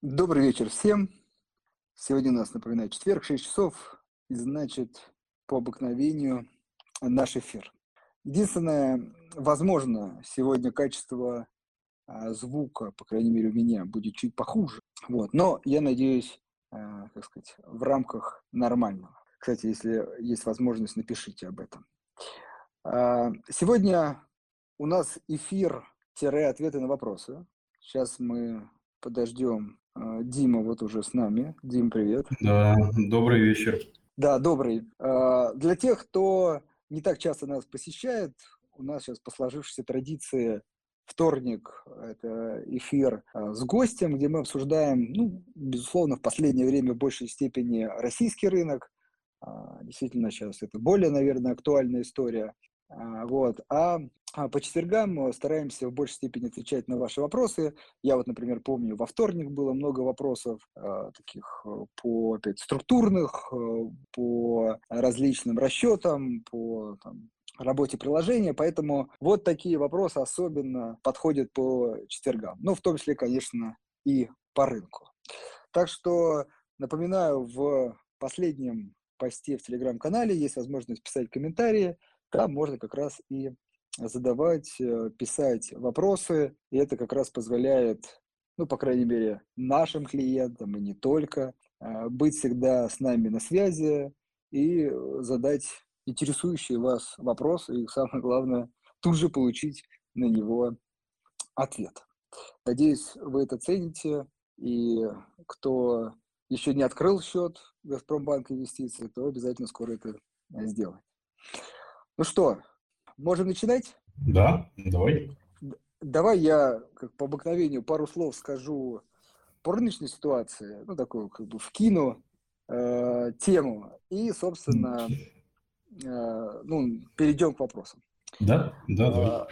Добрый вечер всем. Сегодня у нас, напоминаю, четверг, 6 часов, и значит, по обыкновению наш эфир. Единственное, возможно, сегодня качество а, звука, по крайней мере, у меня будет чуть похуже. Вот. Но я надеюсь, а, как сказать, в рамках нормального. Кстати, если есть возможность, напишите об этом. А, сегодня у нас эфир-ответы на вопросы. Сейчас мы подождем а, Дима вот уже с нами. Дим, привет. Да, добрый вечер. Да, добрый. А, для тех, кто не так часто нас посещает, у нас сейчас по сложившейся традиции вторник – это эфир а, с гостем, где мы обсуждаем, ну, безусловно, в последнее время в большей степени российский рынок. Действительно, сейчас это более, наверное, актуальная история. Вот. А а по четвергам стараемся в большей степени отвечать на ваши вопросы. Я вот, например, помню, во вторник было много вопросов э, таких э, по опять структурных, э, по различным расчетам, по там, работе приложения, поэтому вот такие вопросы особенно подходят по четвергам. Ну, в том числе, конечно, и по рынку. Так что напоминаю, в последнем посте в телеграм-канале есть возможность писать комментарии, там можно как раз и задавать, э, писать вопросы, и это как раз позволяет, ну, по крайней мере, нашим клиентам и не только, э, быть всегда с нами на связи и задать интересующий вас вопрос, и самое главное, тут же получить на него ответ. Надеюсь, вы это цените, и кто еще не открыл счет Газпромбанк инвестиций, то обязательно скоро это сделает. Ну что, Можем начинать? Да, давай. Давай я, как по обыкновению, пару слов скажу по рыночной ситуации, ну, такую, как бы, вкину э, тему и, собственно, э, ну, перейдем к вопросам. Да, да, давай. Э,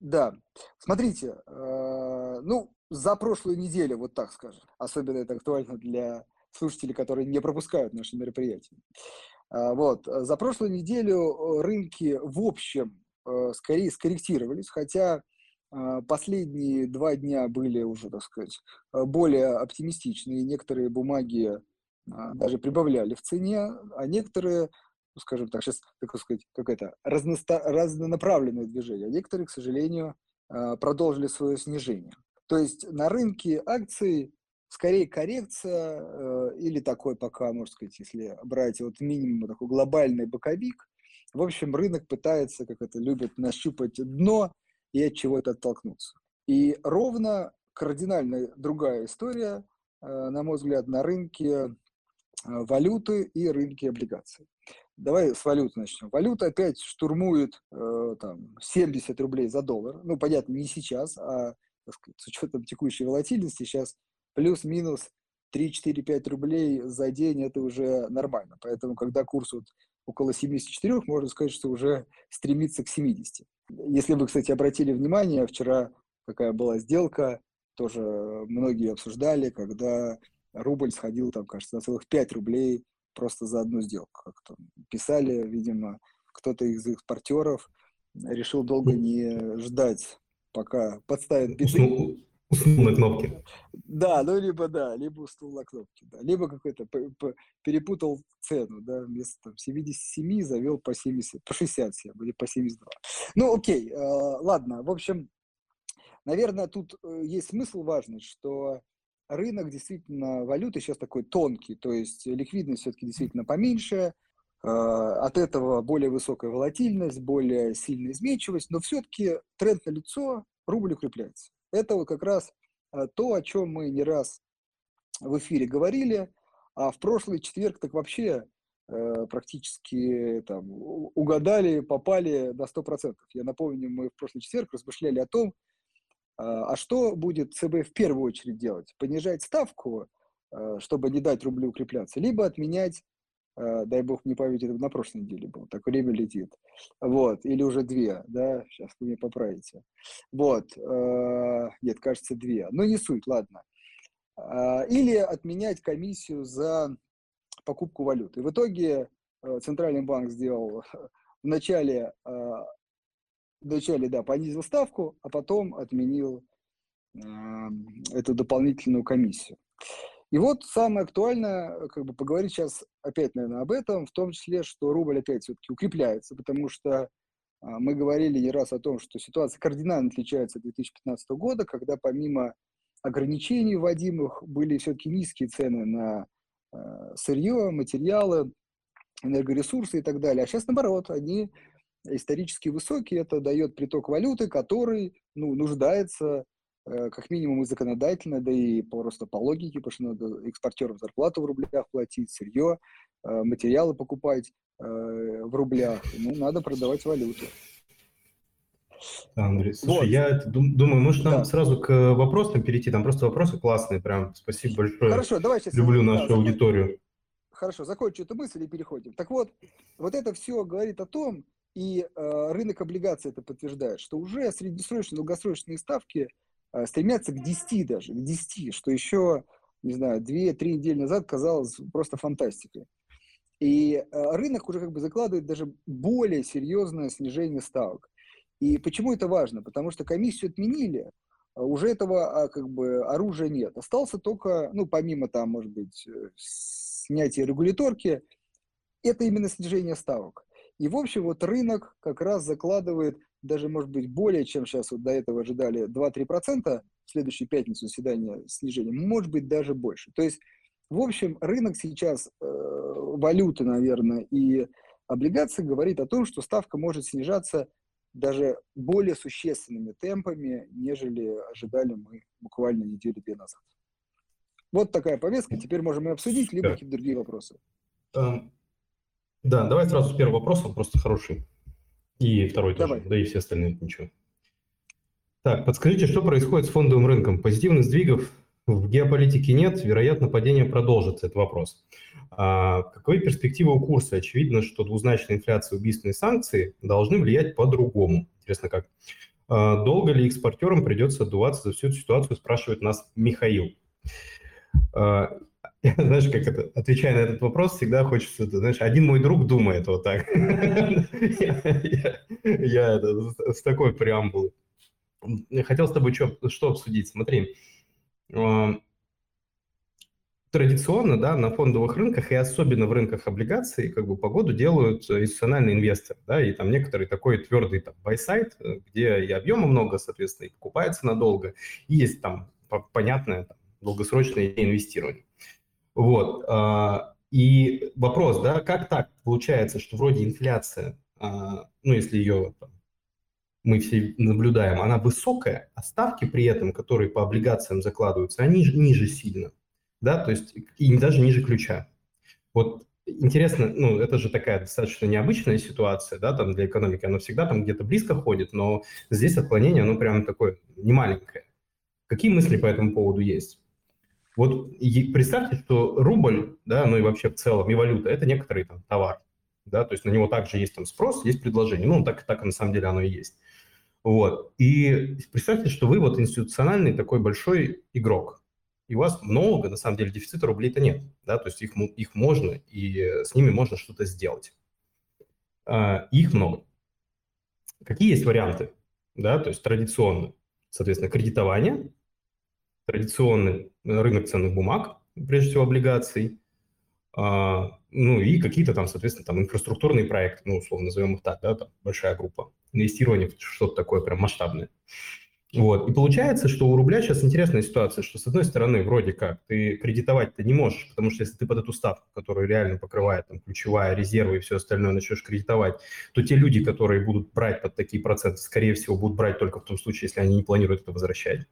да, смотрите, э, ну, за прошлую неделю, вот так скажем, особенно это актуально для слушателей, которые не пропускают наши мероприятия. А, вот. За прошлую неделю э, рынки в общем э, скорее скорректировались, хотя а, последние два дня были уже, так сказать, э, более оптимистичные. Некоторые бумаги а, даже прибавляли в цене, а некоторые, ну, скажем так, сейчас, так сказать, какое-то разносто... разнонаправленное движение, а некоторые, к сожалению, продолжили свое снижение. То есть на рынке акций скорее коррекция э, или такой пока, можно сказать, если брать вот минимум такой глобальный боковик. В общем, рынок пытается, как это любят, нащупать дно и от чего-то оттолкнуться. И ровно кардинально другая история, э, на мой взгляд, на рынке э, валюты и рынке облигаций. Давай с валюты начнем. Валюта опять штурмует там, 70 рублей за доллар. Ну, понятно, не сейчас, а сказать, с учетом текущей волатильности сейчас плюс-минус 3-4-5 рублей за день это уже нормально. Поэтому, когда курс вот около 74, можно сказать, что уже стремится к 70. Если вы, кстати, обратили внимание, вчера какая была сделка, тоже многие обсуждали, когда рубль сходил, там, кажется, на целых 5 рублей просто за одну сделку. Как то писали, видимо, кто-то из экспортеров решил долго не ждать, пока подставит биты. Уснул на кнопке. Да, ну либо да, либо уснул на кнопке, да, либо какой-то перепутал цену, да, вместо там, 77 завел по 70, по 67 или по 72. Ну окей, э, ладно, в общем, наверное, тут э, есть смысл важный, что рынок действительно валюты сейчас такой тонкий, то есть ликвидность все-таки действительно поменьше, э, от этого более высокая волатильность, более сильная изменчивость, но все-таки тренд на лицо, рубль укрепляется. Это вот как раз э, то, о чем мы не раз в эфире говорили, а в прошлый четверг так вообще э, практически там, угадали, попали на 100%. Я напомню, мы в прошлый четверг размышляли о том, а, а что будет ЦБ в первую очередь делать? Понижать ставку, э, чтобы не дать рублю укрепляться, либо отменять дай бог мне память, это на прошлой неделе было, так время летит, вот, или уже две, да, сейчас вы меня поправите, вот, э, нет, кажется, две, но не суть, ладно, э, или отменять комиссию за покупку валюты. В итоге Центральный банк сделал в начале, в начале, да, понизил ставку, а потом отменил эту дополнительную комиссию. И вот самое актуальное, как бы поговорить сейчас опять, наверное, об этом, в том числе, что рубль опять все-таки укрепляется, потому что а, мы говорили не раз о том, что ситуация кардинально отличается от 2015 года, когда помимо ограничений вводимых были все-таки низкие цены на э, сырье, материалы, энергоресурсы и так далее. А сейчас наоборот, они исторически высокие, это дает приток валюты, который ну, нуждается как минимум и законодательно, да и просто по логике, потому что надо экспортерам зарплату в рублях платить, сырье, э, материалы покупать э, в рублях, ну, надо продавать валюту. Андрей, слушай, вот. я думаю, может нам да. сразу к вопросам перейти, там просто вопросы классные, прям спасибо большое. Хорошо, давай сейчас. Люблю нашу да, аудиторию. Хорошо, закончу эту мысль и переходим. Так вот, вот это все говорит о том, и э, рынок облигаций это подтверждает, что уже среднесрочные, долгосрочные ставки – Э, стремятся к 10 даже, к 10, что еще, не знаю, 2-3 недели назад казалось просто фантастикой. И э, рынок уже как бы закладывает даже более серьезное снижение ставок. И почему это важно? Потому что комиссию отменили, а уже этого а, как бы оружия нет. Остался только, ну, помимо там, может быть, э, снятия регуляторки, это именно снижение ставок. И, в общем, вот рынок как раз закладывает даже, может быть, более, чем сейчас вот до этого ожидали 2-3%, в следующую пятницу заседания снижения, может быть, даже больше. То есть, в общем, рынок сейчас э, валюты, наверное, и облигаций говорит о том, что ставка может снижаться даже более существенными темпами, нежели ожидали мы буквально неделю-две назад. Вот такая повестка. Теперь можем и обсудить, либо какие-то другие вопросы. Эм, да, давай сразу с первого вопроса, он просто хороший. И второй Давай. тоже, да и все остальные ничего. Так, подскажите, что происходит с фондовым рынком? Позитивных сдвигов в геополитике нет, вероятно, падение продолжится, это вопрос. А, каковы перспективы у курса? Очевидно, что двузначная инфляция и убийственные санкции должны влиять по-другому. Интересно, как? А, долго ли экспортерам придется отдуваться за всю эту ситуацию, спрашивает нас Михаил. А, знаешь, как это, отвечая на этот вопрос, всегда хочется, знаешь, один мой друг думает вот так. Я с такой преамбулой. Хотел с тобой что обсудить. Смотри, традиционно, да, на фондовых рынках и особенно в рынках облигаций, как бы погоду делают институциональные инвесторы, да, и там некоторый такой твердый там buy-side, где и объема много, соответственно, и покупается надолго, и есть там понятное там, долгосрочное инвестирование. Вот. А, и вопрос, да, как так получается, что вроде инфляция, а, ну, если ее мы все наблюдаем, она высокая, а ставки при этом, которые по облигациям закладываются, они ниже сильно, да, то есть и даже ниже ключа. Вот интересно, ну, это же такая достаточно необычная ситуация, да, там для экономики, она всегда там где-то близко ходит, но здесь отклонение, оно прям такое немаленькое. Какие мысли по этому поводу есть? Вот представьте, что рубль, да, ну и вообще в целом, и валюта – это некоторый там товар, да, то есть на него также есть там спрос, есть предложение, ну, так, так на самом деле оно и есть. Вот, и представьте, что вы вот институциональный такой большой игрок, и у вас много, на самом деле, дефицита рублей-то нет, да, то есть их, их можно, и с ними можно что-то сделать. А, их много. Какие есть варианты, да, то есть традиционно, соответственно, кредитование, традиционный рынок ценных бумаг, прежде всего облигаций, а, ну и какие-то там, соответственно, там инфраструктурные проекты, ну, условно назовем их так, да, там большая группа, инвестирование в что-то такое прям масштабное. Вот. И получается, что у рубля сейчас интересная ситуация, что с одной стороны, вроде как, ты кредитовать-то не можешь, потому что если ты под эту ставку, которая реально покрывает там, ключевая, резервы и все остальное, начнешь кредитовать, то те люди, которые будут брать под такие проценты, скорее всего, будут брать только в том случае, если они не планируют это возвращать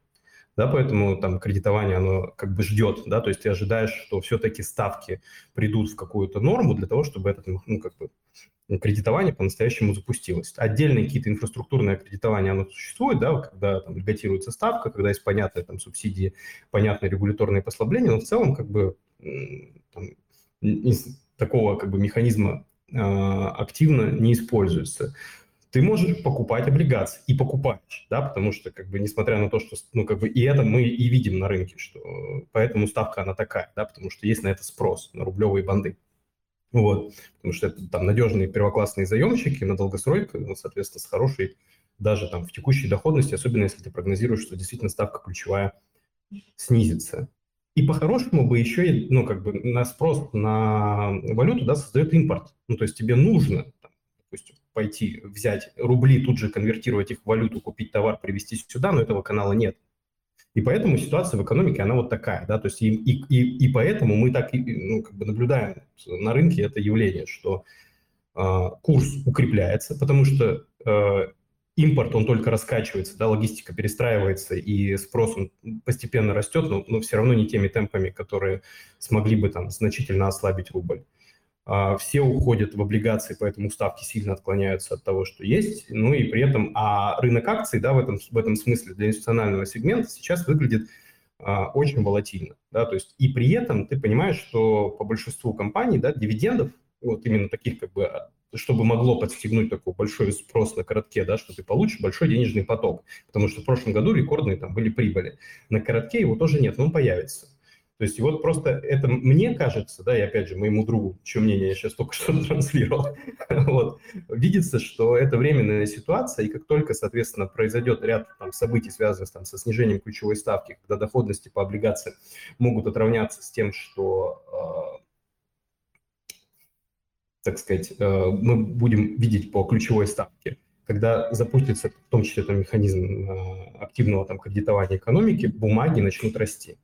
да, поэтому там кредитование, оно как бы ждет, да, то есть ты ожидаешь, что все-таки ставки придут в какую-то норму для того, чтобы это, ну, как бы, кредитование по-настоящему запустилось. Отдельные какие-то инфраструктурные кредитования, оно существует, да, когда там льготируется ставка, когда есть понятные там субсидии, понятные регуляторные послабления, но в целом как бы там, такого как бы механизма э, активно не используется ты можешь покупать облигации и покупаешь, да, потому что, как бы, несмотря на то, что, ну, как бы, и это мы и видим на рынке, что поэтому ставка она такая, да, потому что есть на это спрос, на рублевые банды. Вот, потому что это там надежные первоклассные заемщики на долгосрок, ну, соответственно, с хорошей даже там в текущей доходности, особенно если ты прогнозируешь, что действительно ставка ключевая снизится. И по-хорошему бы еще, ну, как бы на спрос на валюту, да, создает импорт. Ну, то есть тебе нужно, допустим, пойти взять рубли, тут же конвертировать их в валюту, купить товар, привезти сюда, но этого канала нет. И поэтому ситуация в экономике, она вот такая, да, то есть и, и, и, и поэтому мы так ну, как бы наблюдаем на рынке это явление, что э, курс укрепляется, потому что э, импорт, он только раскачивается, да, логистика перестраивается, и спрос он постепенно растет, но, но все равно не теми темпами, которые смогли бы там значительно ослабить рубль. А, все уходят в облигации, поэтому ставки сильно отклоняются от того, что есть. Ну и при этом, а рынок акций, да, в этом, в этом смысле для институционального сегмента сейчас выглядит а, очень волатильно, да, то есть и при этом ты понимаешь, что по большинству компаний, да, дивидендов, вот именно таких как бы чтобы могло подстегнуть такой большой спрос на коротке, да, что ты получишь большой денежный поток, потому что в прошлом году рекордные там были прибыли. На коротке его тоже нет, но он появится. То есть вот просто это мне кажется, да, и опять же моему другу, чье мнение я сейчас только что транслировал, вот, видится, что это временная ситуация, и как только, соответственно, произойдет ряд там, событий, связанных там, со снижением ключевой ставки, когда доходности по облигациям могут отравняться с тем, что э, так сказать, э, мы будем видеть по ключевой ставке, когда запустится в том числе там, механизм э, активного там, кредитования экономики, бумаги начнут расти.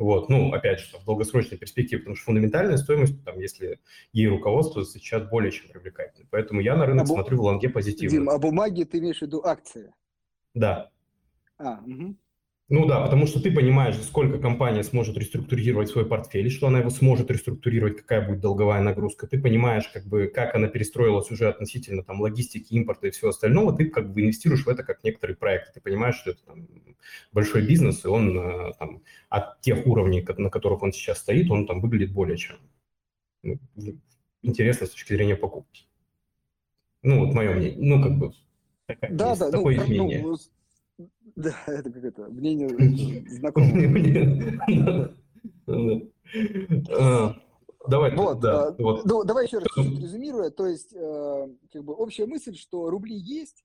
Вот, ну, опять же, в долгосрочной перспективе, потому что фундаментальная стоимость, там, если ей руководствуется, сейчас более чем привлекательна. Поэтому я на рынок а смотрю в лонге позитивно. Дим, а бумаги ты имеешь в виду акции? Да. А, угу. Ну да, потому что ты понимаешь, сколько компания сможет реструктурировать свой портфель, что она его сможет реструктурировать, какая будет долговая нагрузка. Ты понимаешь, как бы, как она перестроилась уже относительно там, логистики, импорта и всего остального. Ты как бы инвестируешь в это как некоторый проект. Ты понимаешь, что это там, большой бизнес, и он э, там, от тех уровней, на которых он сейчас стоит, он там выглядит более чем ну, интересно с точки зрения покупки. Ну, вот мое мнение. Ну, как бы, такая, да, да, такое ну, мнение. Ну, да, это как это, мнение знакомое. А, давай, вот, да, а, вот. Ну, давай еще раз резюмируя. То есть, э, как бы общая мысль, что рубли есть,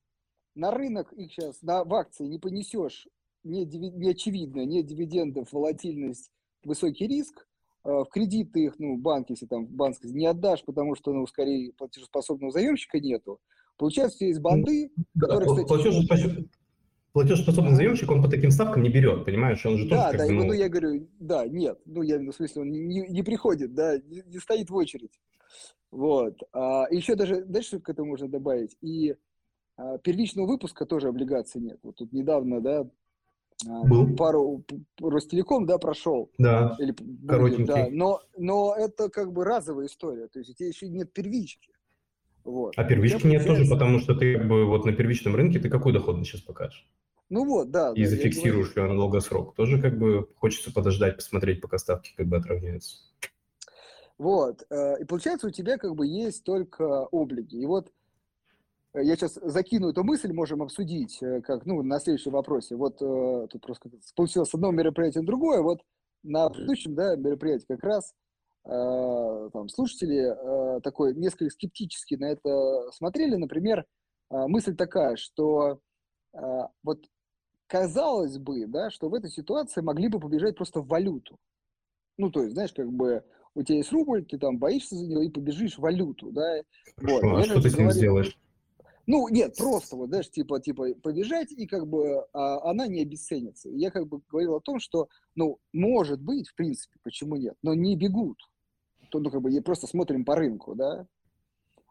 на рынок их сейчас, на, в акции не понесешь, не, не очевидно, нет дивидендов, волатильность, высокий риск. Э, в кредиты их, ну, банк, если там банк не отдашь, потому что, ну, скорее платежеспособного заемщика нету. Получается, есть банды, которые, кстати... Платеж, платежеспособный заемщик, он по таким ставкам не берет, понимаешь? Он же да, тоже да, бы, ну... ну, я говорю, да, нет, ну, я в смысле, он не, не приходит, да, не, не стоит в очередь. Вот. А, еще даже, дальше что к этому можно добавить? И а, первичного выпуска тоже облигаций нет. Вот тут недавно, да, а, Был. пару Ростелеком, да, прошел. Да, Или, будет, да. Но, но это как бы разовая история, то есть у тебя еще нет первички. Вот. А первички нет получается... тоже, потому что ты как бы вот на первичном рынке ты какую доходность сейчас покажешь? Ну вот, да. И да, зафиксируешь ее на долгосрок. Тоже как бы хочется подождать, посмотреть, пока ставки как бы отравняются. Вот. Э, и получается, у тебя как бы есть только облиги. И вот э, я сейчас закину эту мысль, можем обсудить, э, как, ну, на следующем вопросе. Вот тут просто получилось одно мероприятие на другое. Вот на предыдущем, да, мероприятии как раз там, слушатели такой несколько скептически на это смотрели. Например, мысль такая, что вот казалось бы, да, что в этой ситуации могли бы побежать просто в валюту. Ну, то есть, знаешь, как бы у тебя есть рубль, ты там боишься за него и побежишь в валюту, да. Хорошо, вот. а что ты с ним говорил, сделаешь? Ну, нет, просто вот, знаешь, типа, типа побежать, и как бы а, она не обесценится. Я как бы говорил о том, что, ну, может быть, в принципе, почему нет, но не бегут. То, ну, как бы, просто смотрим по рынку, да.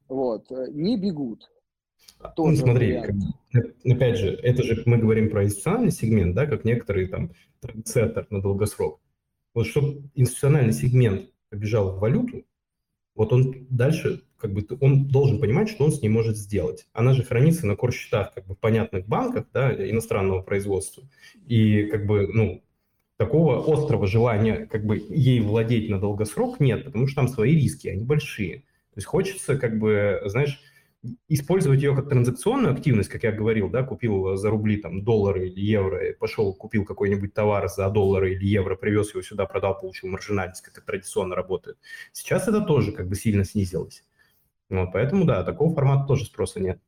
Вот, э, не бегут. Тоже ну, смотри, как, опять же, это же мы говорим про институциональный сегмент, да, как некоторые там трендсеттер на долгосрок. Вот чтобы институциональный сегмент побежал в валюту, вот он дальше, как бы, он должен понимать, что он с ней может сделать. Она же хранится на кор-счетах, как бы, понятных банках, да, иностранного производства. И, как бы, ну, такого острого желания, как бы, ей владеть на долгосрок нет, потому что там свои риски, они большие. То есть хочется, как бы, знаешь, использовать ее как транзакционную активность, как я говорил, да, купил за рубли там доллары или евро, пошел, купил какой-нибудь товар за доллары или евро, привез его сюда, продал, получил маржинальность, как это традиционно работает. Сейчас это тоже как бы сильно снизилось. Вот, поэтому, да, такого формата тоже спроса нет.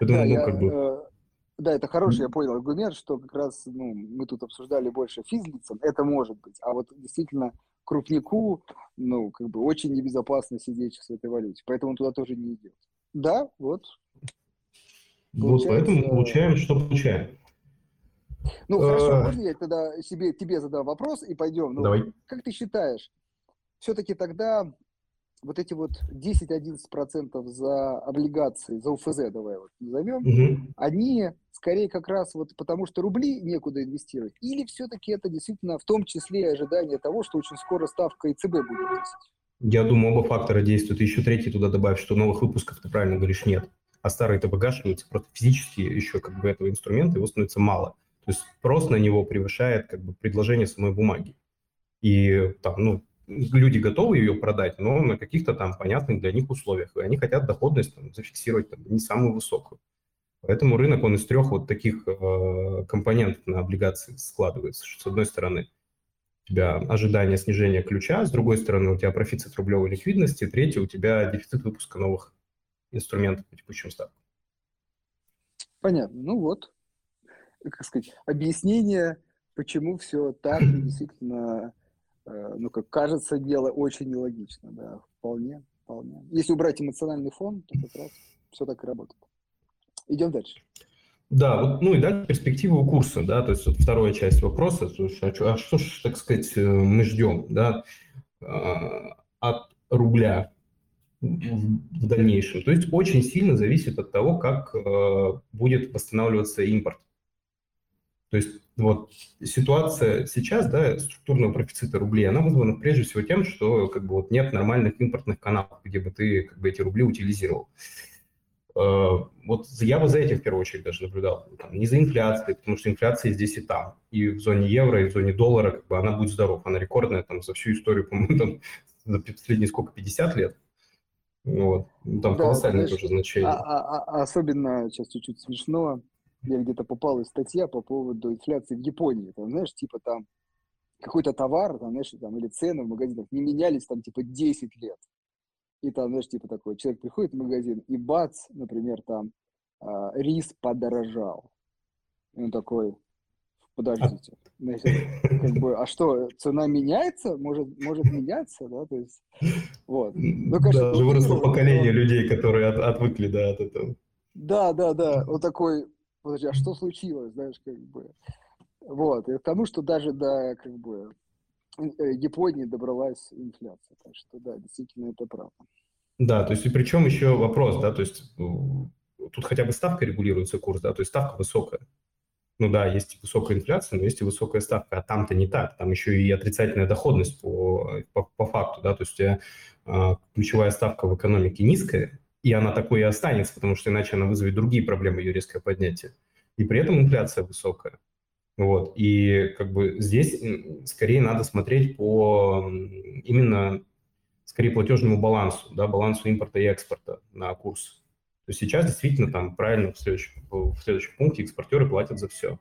Думаю, да, ну, я, бы... Да, это хороший, я понял, аргумент, что как раз ну, мы тут обсуждали больше физлицам, это может быть, а вот действительно крупнику, ну, как бы очень небезопасно сидеть в этой валюте, поэтому он туда тоже не идет. Да, вот. Вот поэтому получаем, что получаем. Ну, хорошо, э, можно я тогда себе, тебе задам вопрос и пойдем? Ну, Давай. Как ты считаешь, все-таки тогда вот эти вот 10-11% за облигации, за УФЗ, давай вот назовем, угу. они скорее как раз вот потому, что рубли некуда инвестировать, или все-таки это действительно в том числе ожидание того, что очень скоро ставка ЕЦБ будет 10? Я думаю, оба фактора действуют. еще третий туда добавь, что новых выпусков, ты правильно говоришь, нет. А старые-то выгашиваются, просто физически еще как бы этого инструмента, его становится мало. То есть спрос на него превышает как бы предложение самой бумаги. И там, ну, люди готовы ее продать, но на каких-то там понятных для них условиях. И они хотят доходность там, зафиксировать там, не самую высокую. Поэтому рынок, он из трех вот таких э, компонентов на облигации складывается. С одной стороны, тебя ожидание снижения ключа, с другой стороны, у тебя профицит рублевой ликвидности, третье, у тебя дефицит выпуска новых инструментов по текущим ставкам. Понятно. Ну вот, как сказать, объяснение, почему все так действительно Э, ну, как кажется, дело очень нелогично, да, вполне, вполне. Если убрать эмоциональный фон, то как раз все так и работает. Идем дальше. Да, вот, ну и перспективы у курса, да, то есть вот вторая часть вопроса, слушай, а, а что ж, так сказать, э, мы ждем, да, а, от рубля в дальнейшем. То есть очень сильно зависит от того, как э, будет восстанавливаться импорт. То есть вот ситуация сейчас, да, структурного профицита рублей, она вызвана прежде всего тем, что как бы вот нет нормальных импортных каналов, где бы ты как бы эти рубли утилизировал. Вот я бы за этим в первую очередь даже наблюдал. Там, не за инфляцией, потому что инфляция здесь и там. И в зоне евро, и в зоне доллара как бы она будет здоров. Она рекордная там за всю историю, по-моему, там за последние сколько, 50 лет. Вот. Там да, колоссальное тоже значение. А, а, а, особенно, сейчас чуть-чуть смешно, мне где-то попалась статья по поводу инфляции в Японии. Там, знаешь, типа там какой-то товар, там, знаешь, там, или цены в магазинах не менялись там типа 10 лет. И там, знаешь, типа такой, человек приходит в магазин, и бац, например, там э, рис подорожал. И он такой, подождите, значит, как бы, а что, цена меняется? Может, может меняться, да, то есть, вот. Ну, конечно, Даже выросло поколение но... людей, которые от, отвыкли, да, от этого. Да, да, да, вот такой, подожди, а что случилось, знаешь, как бы. Вот, и к тому, что даже до, как бы, Японии добралась инфляция. Так что, да, действительно, это правда. Да, то есть, и причем еще вопрос, да, то есть, тут хотя бы ставка регулируется курс, да, то есть ставка высокая. Ну да, есть высокая инфляция, но есть и высокая ставка, а там-то не так, там еще и отрицательная доходность по, по, по факту, да, то есть у тебя а, ключевая ставка в экономике низкая, и она такой и останется, потому что иначе она вызовет другие проблемы, ее резкое поднятие. И при этом инфляция высокая. Вот. И как бы здесь скорее надо смотреть по именно скорее платежному балансу, да, балансу импорта и экспорта на курс. То есть сейчас действительно там правильно в следующем, в следующем пункте экспортеры платят за все.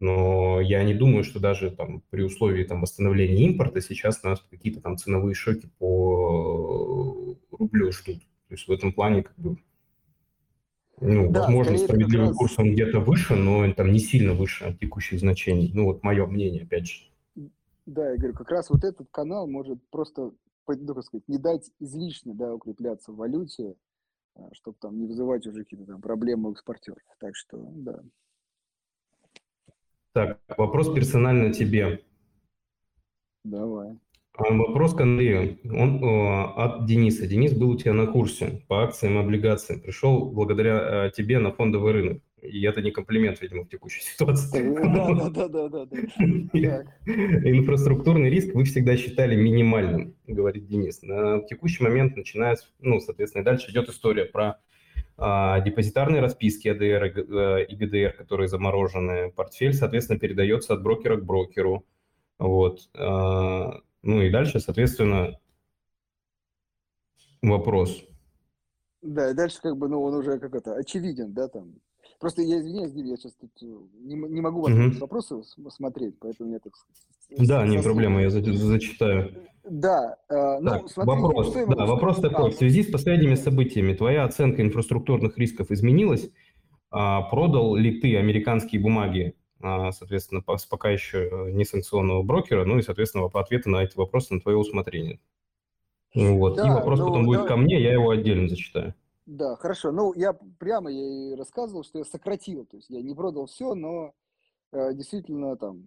Но я не думаю, что даже там при условии там восстановления импорта сейчас нас какие-то там ценовые шоки по рублю ждут. То есть в этом плане как бы ну, да, возможно, справедливый раз... курс он где-то выше, но там не сильно выше текущих значений. Ну, вот мое мнение, опять же. Да, я говорю, как раз вот этот канал может просто, ну, как сказать, не дать излишне, да, укрепляться в валюте, а, чтобы там не вызывать уже какие-то там проблемы у экспортеров. Так что, да. Так, вопрос персонально тебе. Давай. А, вопрос к Андрею. Он э, от Дениса. Денис был у тебя на курсе по акциям и облигациям. Пришел благодаря э, тебе на фондовый рынок. И это не комплимент, видимо, в текущей ситуации. Да, да, да, да, да. Инфраструктурный риск вы всегда считали минимальным, говорит Денис. На текущий момент начинается, ну, соответственно, дальше идет история про а, депозитарные расписки АДР и ГДР, которые заморожены. Портфель, соответственно, передается от брокера к брокеру. Вот. А, ну и дальше, соответственно, вопрос. Да, и дальше как бы, ну, он уже как это, очевиден, да, там. Просто я извиняюсь, я сейчас тут э, не, не могу вас угу. вопросы смотреть, поэтому я так Да, не проблема, я зачитаю. Да, э, ну, так, смотри, вопрос, да, вопрос такой. В связи с последними событиями твоя оценка инфраструктурных рисков изменилась? продал ли ты американские бумаги, соответственно, с пока еще несанкционного брокера, ну и, соответственно, по ответу на эти вопросы на твое усмотрение. Вот. Да, и вопрос ну, потом будет да, ко мне, я его отдельно зачитаю. Да, хорошо. Ну, я прямо я и рассказывал, что я сократил. То есть я не продал все, но э, действительно там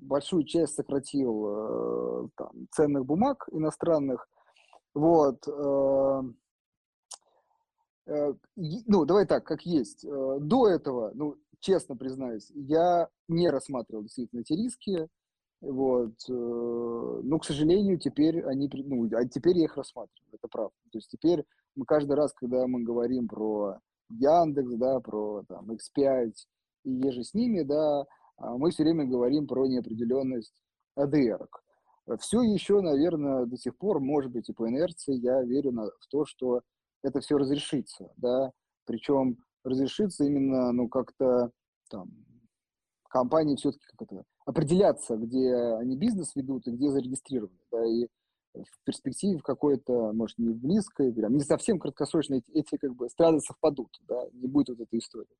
большую часть сократил э, там, ценных бумаг иностранных. Вот. Э, э, ну, давай так, как есть. Э, до этого, ну, честно признаюсь, я не рассматривал действительно эти риски. Вот. Э, но, к сожалению, теперь они, ну, а теперь я их рассматриваю, это правда. То есть теперь мы каждый раз, когда мы говорим про Яндекс, да, про там X5 и еже с ними, да, а мы все время говорим про неопределенность ADR. Все еще, наверное, до сих пор, может быть, и по инерции, я верю на, в то, что это все разрешится, да, причем разрешится именно, ну, как-то там компании все-таки как это, определяться, где они бизнес ведут и где зарегистрированы, да, и в перспективе в какой-то, может, не в близкой, прям, не совсем краткосрочно эти, эти как бы страны совпадут, да, не будет вот этой истории.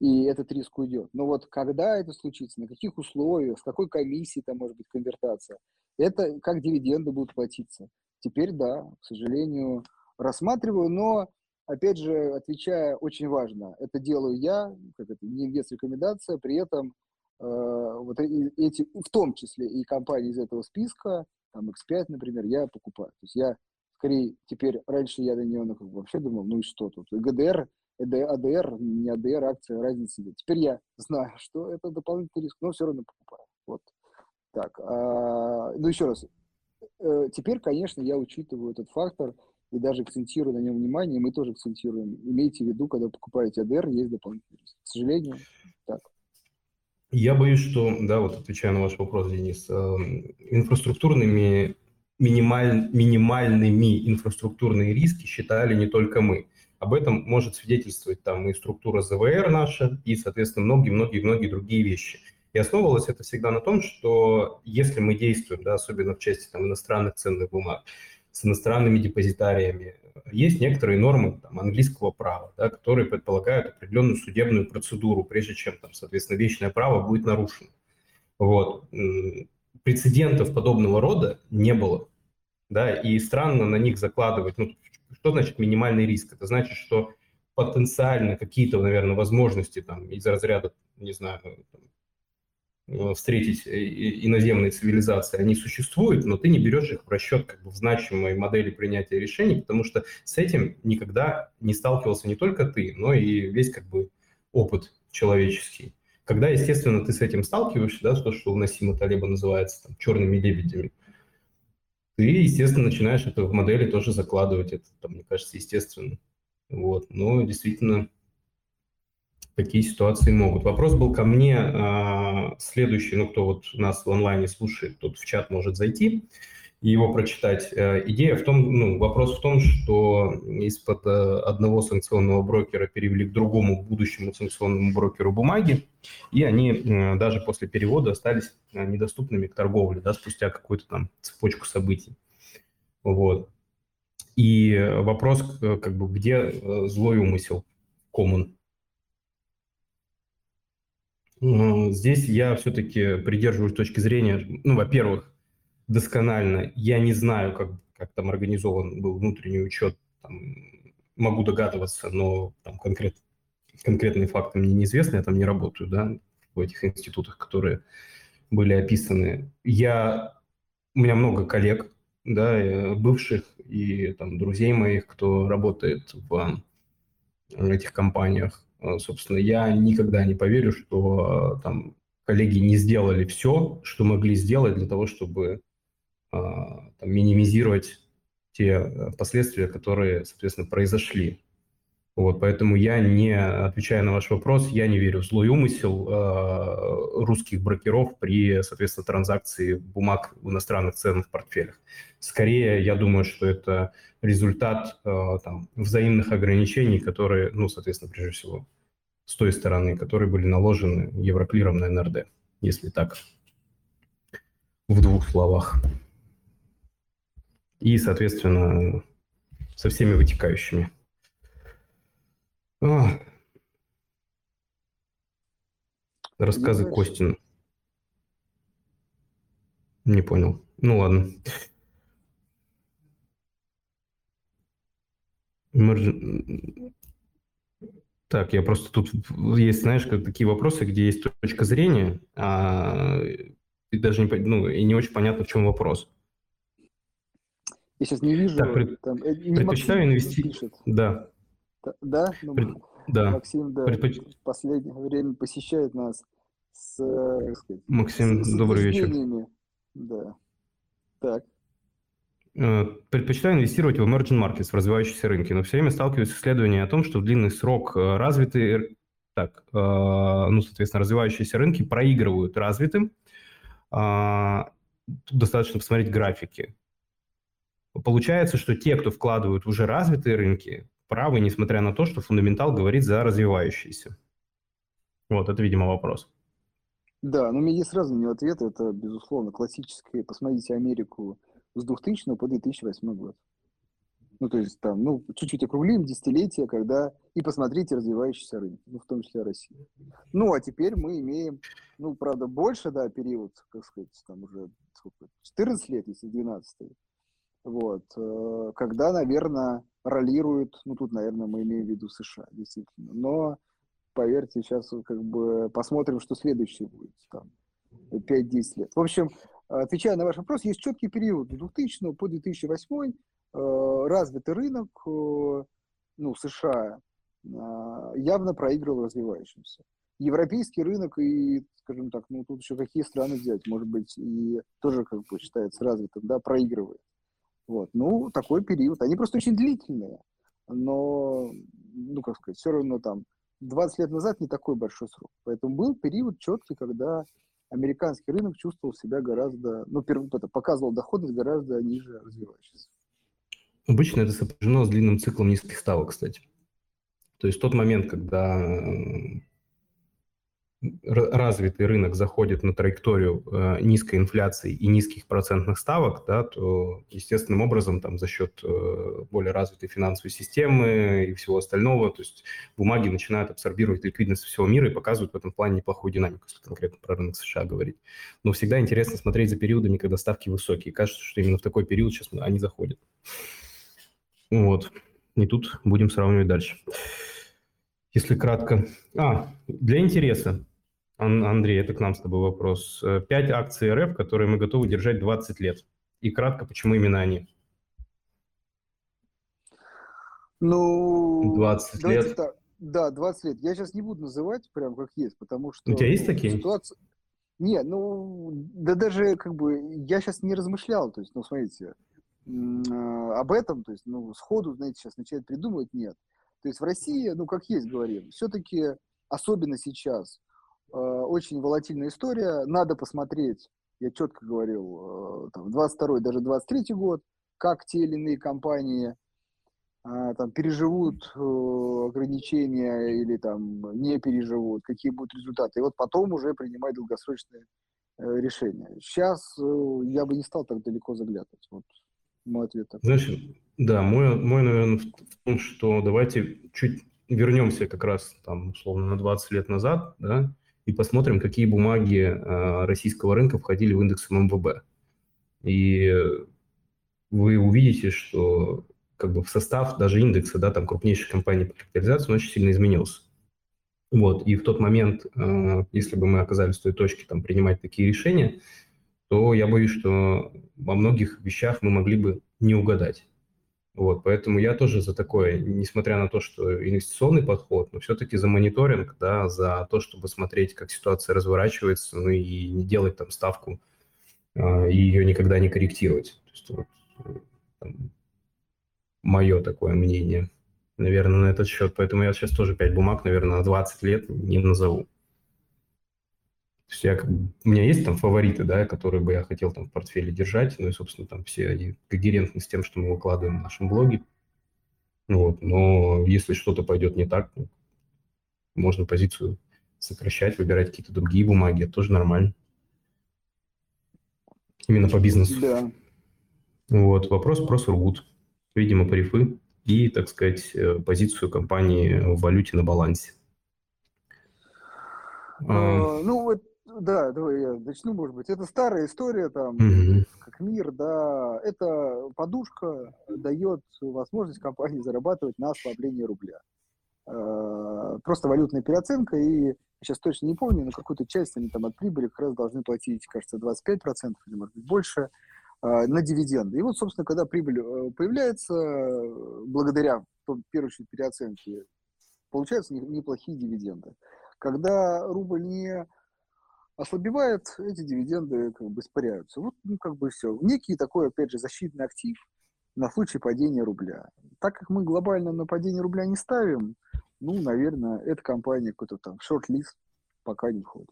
И этот риск уйдет. Но вот когда это случится, на каких условиях, с какой комиссией там может быть конвертация, это как дивиденды будут платиться. Теперь, да, к сожалению, рассматриваю, но, опять же, отвечая, очень важно, это делаю я, как это, не инвест-рекомендация, при этом э, вот эти, в том числе и компании из этого списка, там X5, например, я покупаю. То есть я скорее теперь, раньше я до нее ну, вообще думал, ну и что тут, ГДР, АДР, не АДР, акция, разницы нет. Теперь я знаю, что это дополнительный риск, но все равно покупаю. Вот. Так, а, ну еще раз, э, теперь, конечно, я учитываю этот фактор и даже акцентирую на нем внимание, мы тоже акцентируем. Имейте в виду, когда покупаете АДР, есть дополнительный риск. К сожалению, так. Я боюсь, что, да, вот отвечая на ваш вопрос, Денис, э, инфраструктурными, минималь, минимальными инфраструктурные риски считали не только мы. Об этом может свидетельствовать там и структура ЗВР наша, и, соответственно, многие-многие-многие другие вещи. И основывалось это всегда на том, что если мы действуем, да, особенно в части там, иностранных ценных бумаг, с иностранными депозитариями, есть некоторые нормы там, английского права, да, которые предполагают определенную судебную процедуру, прежде чем, там, соответственно, вечное право будет нарушено. Вот. Прецедентов подобного рода не было. Да, и странно на них закладывать. Ну, что значит минимальный риск? Это значит, что потенциально какие-то, наверное, возможности там, из разряда, не знаю, встретить э, иноземные цивилизации, они существуют, но ты не берешь их в расчет как бы в значимой модели принятия решений, потому что с этим никогда не сталкивался не только ты, но и весь как бы опыт человеческий. Когда, естественно, ты с этим сталкиваешься, да, то, что у Насима Талиба называется там, черными лебедями, ты, естественно, начинаешь это в модели тоже закладывать. Это, там, мне кажется, естественно. Вот. Но действительно, такие ситуации могут. Вопрос был ко мне а, следующий, ну, кто вот нас в онлайне слушает, тот в чат может зайти и его прочитать. Э, идея в том, ну, вопрос в том, что из-под э, одного санкционного брокера перевели к другому будущему санкционному брокеру бумаги, и они э, даже после перевода остались недоступными к торговле, да, спустя какую-то там цепочку событий. Вот. И вопрос, как бы, где злой умысел, common Здесь я все-таки придерживаюсь точки зрения, ну, во-первых, досконально. Я не знаю, как, как там организован был внутренний учет. Там, могу догадываться, но там конкрет, конкретные факты мне неизвестны, я там не работаю, да, в этих институтах, которые были описаны. Я, у меня много коллег, да, э, бывших и там друзей моих, кто работает в этих компаниях. Э, собственно, я никогда не поверю, что э, там коллеги не сделали все, что могли сделать для того, чтобы э, там, минимизировать те последствия, которые, соответственно, произошли. Вот, поэтому я не, отвечая на ваш вопрос, я не верю в злой умысел э, русских брокеров при, соответственно, транзакции бумаг в иностранных ценных портфелях. Скорее, я думаю, что это результат э, там, взаимных ограничений, которые, ну, соответственно, прежде всего, с той стороны, которые были наложены Евроклиром на НРД, если так, в двух словах. И, соответственно, со всеми вытекающими. Рассказы Костина. Не понял. Ну ладно. Так, я просто тут есть, знаешь, как такие вопросы, где есть точка зрения, а и даже не, ну, и не очень понятно, в чем вопрос. Я сейчас не вижу. Так, пред... там, э, предпочитаю инвестировать. Да. Да? Ну, Пред... да. Максим, да, Предпоч... в последнее время посещает нас с, э, сказать, Максим, с, добрый вечер. Да. Так. Э, предпочитаю инвестировать в emerging markets, в развивающиеся рынки, но все время сталкиваюсь с исследованием о том, что в длинный срок развитые, так, ну, соответственно, развивающиеся рынки проигрывают развитым. А, тут достаточно посмотреть графики. Получается, что те, кто вкладывают уже развитые рынки, правы, несмотря на то, что фундаментал говорит за развивающиеся. Вот, это, видимо, вопрос. Да, но у меня есть сразу не ответ. Это, безусловно, классическое. Посмотрите Америку с 2000 по 2008 год. Ну, то есть там, ну, чуть-чуть округлим десятилетие, когда и посмотрите развивающиеся рынки, ну, в том числе Россия. Ну, а теперь мы имеем, ну, правда, больше, да, период, как сказать, там уже сколько, 14 лет, если 12 вот, э, когда, наверное, ролируют, ну, тут, наверное, мы имеем в виду США, действительно, но, поверьте, сейчас как бы посмотрим, что следующее будет, там, 5-10 лет. В общем, отвечая на ваш вопрос, есть четкий период с 2000 по 2008 Э, развитый рынок, э, ну, США, а, явно проигрывал развивающимся. Европейский рынок и, скажем так, ну, тут еще какие страны взять, может быть, и тоже, как бы, считается развитым, да, проигрывает. Вот, ну, такой период. Они просто очень длительные, но, ну, как сказать, все равно там 20 лет назад не такой большой срок. Поэтому был период четкий, когда американский рынок чувствовал себя гораздо, ну, показывал доходность гораздо ниже развивающихся. Обычно это сопряжено с длинным циклом низких ставок, кстати. То есть тот момент, когда э, развитый рынок заходит на траекторию э, низкой инфляции и низких процентных ставок, да, то естественным образом там за счет э, более развитой финансовой системы и всего остального, то есть бумаги начинают абсорбировать ликвидность всего мира и показывают в этом плане неплохую динамику, если конкретно про рынок США говорить. Но всегда интересно смотреть за периодами, когда ставки высокие. Кажется, что именно в такой период сейчас они заходят. Вот. И тут будем сравнивать дальше. Если кратко. А, для интереса. Андрей, это к нам с тобой вопрос. Пять акций РФ, которые мы готовы держать 20 лет. И кратко, почему именно они? Ну, 20 лет. Так. Да, 20 лет. Я сейчас не буду называть прям как есть, потому что... У тебя есть ну, такие? Ситуация... Не, ну, да даже как бы я сейчас не размышлял, то есть, ну, смотрите, а, об этом, то есть, ну, сходу, знаете, сейчас начать придумывать, нет. То есть в России, ну, как есть, говорим, все-таки, особенно сейчас, э, очень волатильная история, надо посмотреть, я четко говорил, э, там, 22 даже 23 год, как те или иные компании э, там, переживут э, ограничения или там не переживут, какие будут результаты. И вот потом уже принимать долгосрочные э, решения. Сейчас э, я бы не стал так далеко заглядывать. Вот мой ответ такой. Знаешь, да, мой, мой, наверное, в том, что давайте чуть вернемся как раз там, условно, на 20 лет назад, да, и посмотрим, какие бумаги э, российского рынка входили в индекс ММВБ. И вы увидите, что как бы в состав даже индекса, да, там крупнейших компаний по капитализации, он очень сильно изменился. Вот, и в тот момент, э, если бы мы оказались в той точке, там, принимать такие решения, то я боюсь, что во многих вещах мы могли бы не угадать. Вот, поэтому я тоже за такое, несмотря на то, что инвестиционный подход, но все-таки за мониторинг, да, за то, чтобы смотреть, как ситуация разворачивается, ну и не делать там ставку э, и ее никогда не корректировать. То есть, вот, там, мое такое мнение, наверное, на этот счет. Поэтому я сейчас тоже 5 бумаг, наверное, на 20 лет не назову. То есть я, у меня есть там фавориты, да, которые бы я хотел там в портфеле держать, ну и, собственно, там все они когерентны с тем, что мы выкладываем в нашем блоге. Вот, но если что-то пойдет не так, ну, можно позицию сокращать, выбирать какие-то другие бумаги, это тоже нормально. Именно по бизнесу. Да. Вот, вопрос про Сургут. Видимо, парифы и, так сказать, э, позицию компании в валюте на балансе. А, ну, вот, да, давай я начну, может быть. Это старая история, там, угу. как мир, да. Это подушка дает возможность компании зарабатывать на ослаблении рубля. А, просто валютная переоценка, и сейчас точно не помню, но какую-то часть они там от прибыли как раз должны платить, кажется, 25% или, может быть, больше а, на дивиденды. И вот, собственно, когда прибыль э, появляется, благодаря, в первую очередь, переоценке, получаются неплохие дивиденды. Когда рубль не ослабевает, эти дивиденды как бы испаряются. Вот, ну, как бы все. Некий такой, опять же, защитный актив на случай падения рубля. Так как мы глобально на падение рубля не ставим, ну, наверное, эта компания какой-то там шорт-лист пока не входит.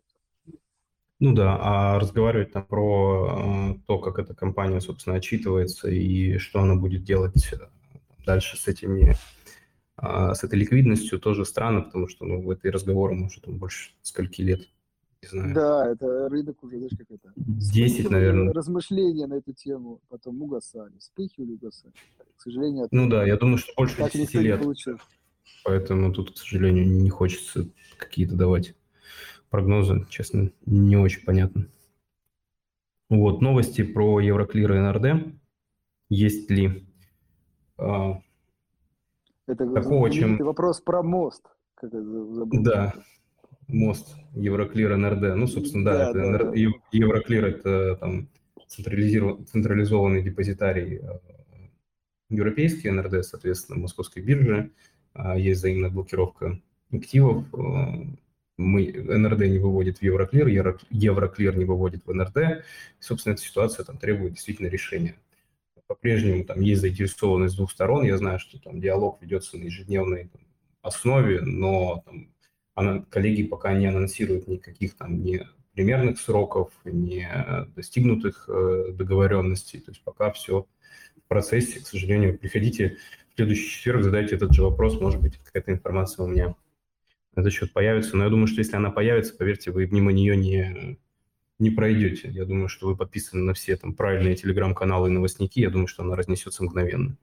Ну да, а разговаривать там про э, то, как эта компания, собственно, отчитывается и что она будет делать э, дальше с этими а с этой ликвидностью тоже странно, потому что ну, в этой разговоры уже там больше скольки лет. Не знаю. Да, это рынок уже, знаешь, как это. 10, наверное. Размышления на эту тему потом угасали, вспыхивали, угасали. К сожалению, Ну да, я думаю, что больше 10 лет. Поэтому тут, к сожалению, не хочется какие-то давать прогнозы, честно, не очень понятно. Вот, новости про Евроклир и НРД. Есть ли а, это Такого, чем... вопрос про мост. Как это Да, мост Евроклир НРД. Ну, собственно, да, да, это да, НР... да. Евроклир – это там централизованный депозитарий э, европейский НРД, соответственно, московской биржи. А, есть взаимная блокировка активов. Э, мы, НРД не выводит в Евроклир, Евроклир не выводит в НРД. И, собственно, эта ситуация там требует действительно решения по-прежнему там есть заинтересованность с двух сторон. Я знаю, что там диалог ведется на ежедневной там, основе, но там, она, коллеги пока не анонсируют никаких там ни примерных сроков, ни достигнутых э, договоренностей. То есть пока все в процессе, к сожалению. Приходите в следующий четверг, задайте этот же вопрос, может быть, какая-то информация у меня на этот счет появится. Но я думаю, что если она появится, поверьте, вы мимо нее не не пройдете. Я думаю, что вы подписаны на все там правильные телеграм-каналы и новостники. Я думаю, что она разнесется мгновенно.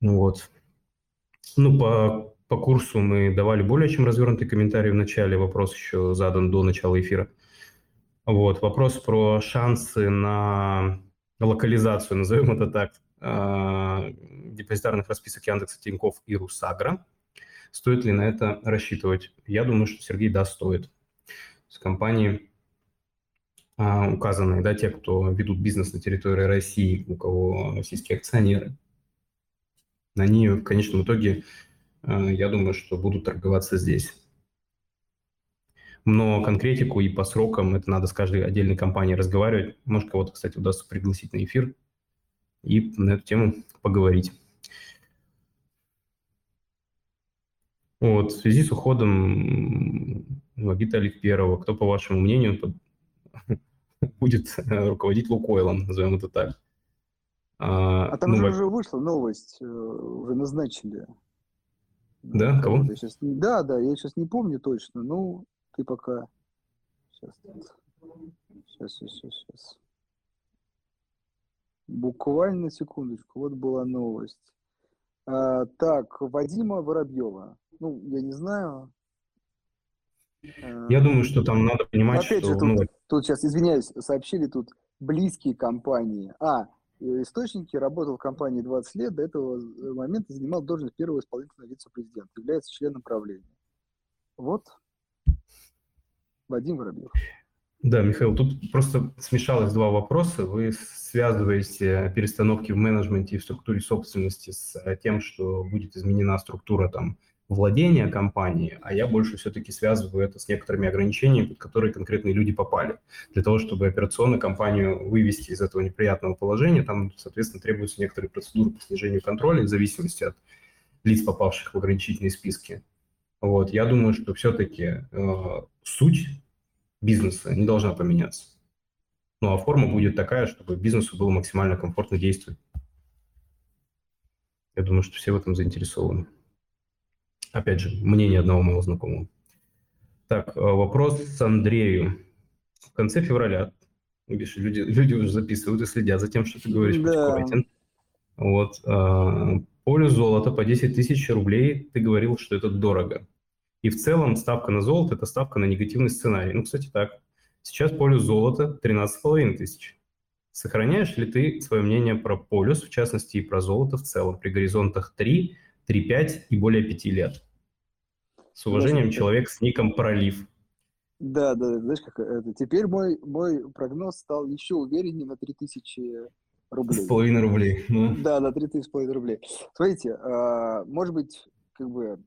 Ну вот. Ну, по, по курсу мы давали более чем развернутый комментарий в начале. Вопрос еще задан до начала эфира. Вот. Вопрос про шансы на локализацию, назовем это так, а, депозитарных расписок Яндекса, Тинькофф и Русагра. Стоит ли на это рассчитывать? Я думаю, что Сергей, да, стоит с компании а, указанные, да, те, кто ведут бизнес на территории России, у кого российские акционеры, они в конечном итоге, я думаю, что будут торговаться здесь. Но конкретику и по срокам это надо с каждой отдельной компанией разговаривать. Может, кого-то, кстати, удастся пригласить на эфир и на эту тему поговорить. Вот, в связи с уходом Вагита Аликперова, кто, по вашему мнению, будет э, руководить Лукойлом, назовем это так? А, а там ну, же уже вышла новость, э, уже назначили. Да, кого? Сейчас, да, да, я сейчас не помню точно, ну, ты пока... Сейчас, сейчас, сейчас, сейчас. Буквально секундочку, вот была новость. А, так, Вадима Воробьева ну, я не знаю. Я думаю, что там надо понимать, Опять что... Же, тут, ну... тут сейчас, извиняюсь, сообщили тут близкие компании. А, источники работал в компании 20 лет, до этого момента занимал должность первого исполнительного вице-президента, является членом правления. Вот Вадим Воробьев. Да, Михаил, тут просто смешалось два вопроса. Вы связываете перестановки в менеджменте и в структуре собственности с тем, что будет изменена структура там владения компанией, а я больше все-таки связываю это с некоторыми ограничениями, под которые конкретные люди попали. Для того, чтобы операционно компанию вывести из этого неприятного положения, там, соответственно, требуются некоторые процедуры по снижению контроля в зависимости от лиц, попавших в ограничительные списки. Вот, я думаю, что все-таки э, суть бизнеса не должна поменяться. Ну, а форма будет такая, чтобы бизнесу было максимально комфортно действовать. Я думаю, что все в этом заинтересованы. Опять же, мнение одного моего знакомого. Так, э, вопрос с Андрею. В конце февраля, видишь, люди, люди уже записывают и следят за тем, что ты говоришь, да. Вот, э, поле золота по 10 тысяч рублей, ты говорил, что это дорого. И в целом ставка на золото – это ставка на негативный сценарий. Ну, кстати, так. Сейчас полюс золота 13,5 тысяч. Сохраняешь ли ты свое мнение про полюс, в частности, и про золото в целом, при горизонтах 3, 3-5 и более 5 лет? С уважением, человек с ником Пролив. Да, да, знаешь, как это. Теперь мой, мой прогноз стал еще увереннее на 3000 рублей. С половиной рублей. Ну. Да, на 3000 с половиной рублей. Смотрите, а, может быть, как бы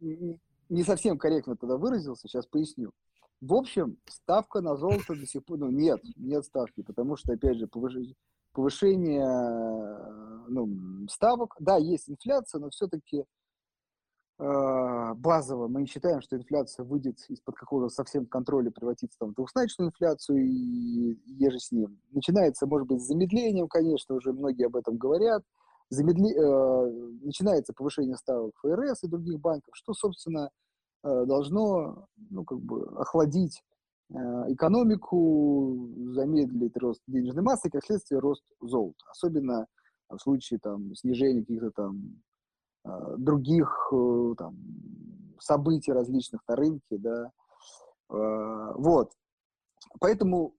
не совсем корректно тогда выразился, сейчас поясню. В общем, ставка на золото до сих пор, ну, нет, нет ставки, потому что, опять же, повышение, повышение ну, ставок, да, есть инфляция, но все-таки э, базово мы не считаем, что инфляция выйдет из-под какого-то совсем контроля, превратится там, в двухзначную инфляцию и еже с ним. Начинается, может быть, с замедлением, конечно, уже многие об этом говорят, замедли, э, начинается повышение ставок ФРС и других банков, что, собственно, э, должно ну, как бы охладить э, экономику, замедлить рост денежной массы и, как следствие, рост золота. Особенно в случае там, снижения каких-то там э, других э, там, событий различных на рынке. Да. Э, вот. Поэтому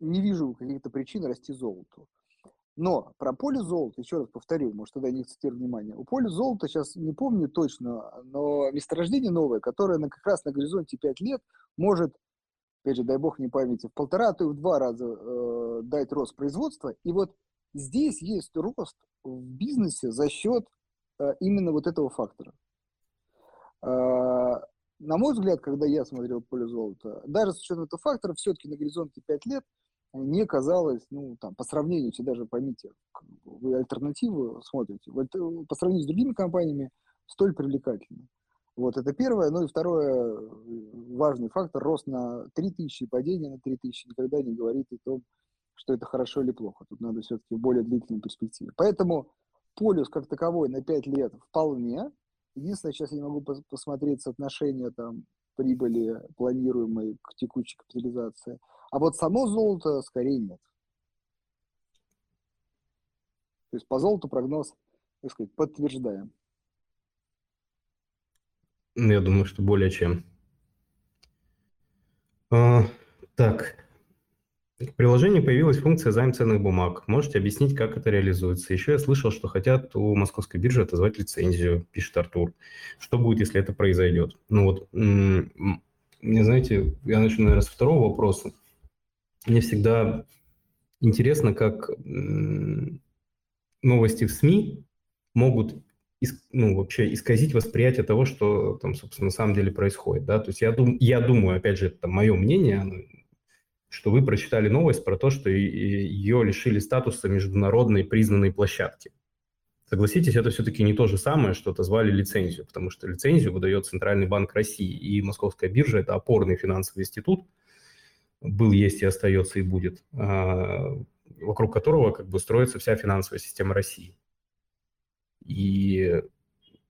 не вижу каких-то причин расти золоту. Но про поле золота, еще раз повторю, может, тогда не акцентирую внимание. У поля золота, сейчас не помню точно, но месторождение новое, которое на, как раз на горизонте 5 лет может, опять же, дай бог не памяти, в полтора, а и в два раза э, дать рост производства. И вот здесь есть рост в бизнесе за счет э, именно вот этого фактора. Э, на мой взгляд, когда я смотрел поле золота, даже с учетом этого фактора, все-таки на горизонте 5 лет – не казалось, ну, там, по сравнению, если даже поймите, вы альтернативу смотрите, по сравнению с другими компаниями, столь привлекательно. Вот, это первое. Ну и второе, важный фактор, рост на 3000 и падение на 3000 никогда не говорит о том, что это хорошо или плохо. Тут надо все-таки более длительной перспективе. Поэтому полюс как таковой на 5 лет вполне. Единственное, сейчас я не могу посмотреть соотношение там прибыли планируемой к текущей капитализации – а вот само золото скорее нет. То есть по золоту прогноз, так сказать, подтверждаем. Ну, я думаю, что более чем. А, так, в приложении появилась функция займ ценных бумаг. Можете объяснить, как это реализуется? Еще я слышал, что хотят у московской биржи отозвать лицензию, пишет Артур. Что будет, если это произойдет? Ну вот, не знаете, я начну, наверное, с второго вопроса мне всегда интересно, как новости в СМИ могут ну, вообще исказить восприятие того, что там, собственно, на самом деле происходит. Да? То есть я, дум, я думаю, опять же, это мое мнение, что вы прочитали новость про то, что ее лишили статуса международной признанной площадки. Согласитесь, это все-таки не то же самое, что отозвали лицензию, потому что лицензию выдает Центральный банк России, и Московская биржа – это опорный финансовый институт – был, есть и остается и будет, а, вокруг которого как бы строится вся финансовая система России. И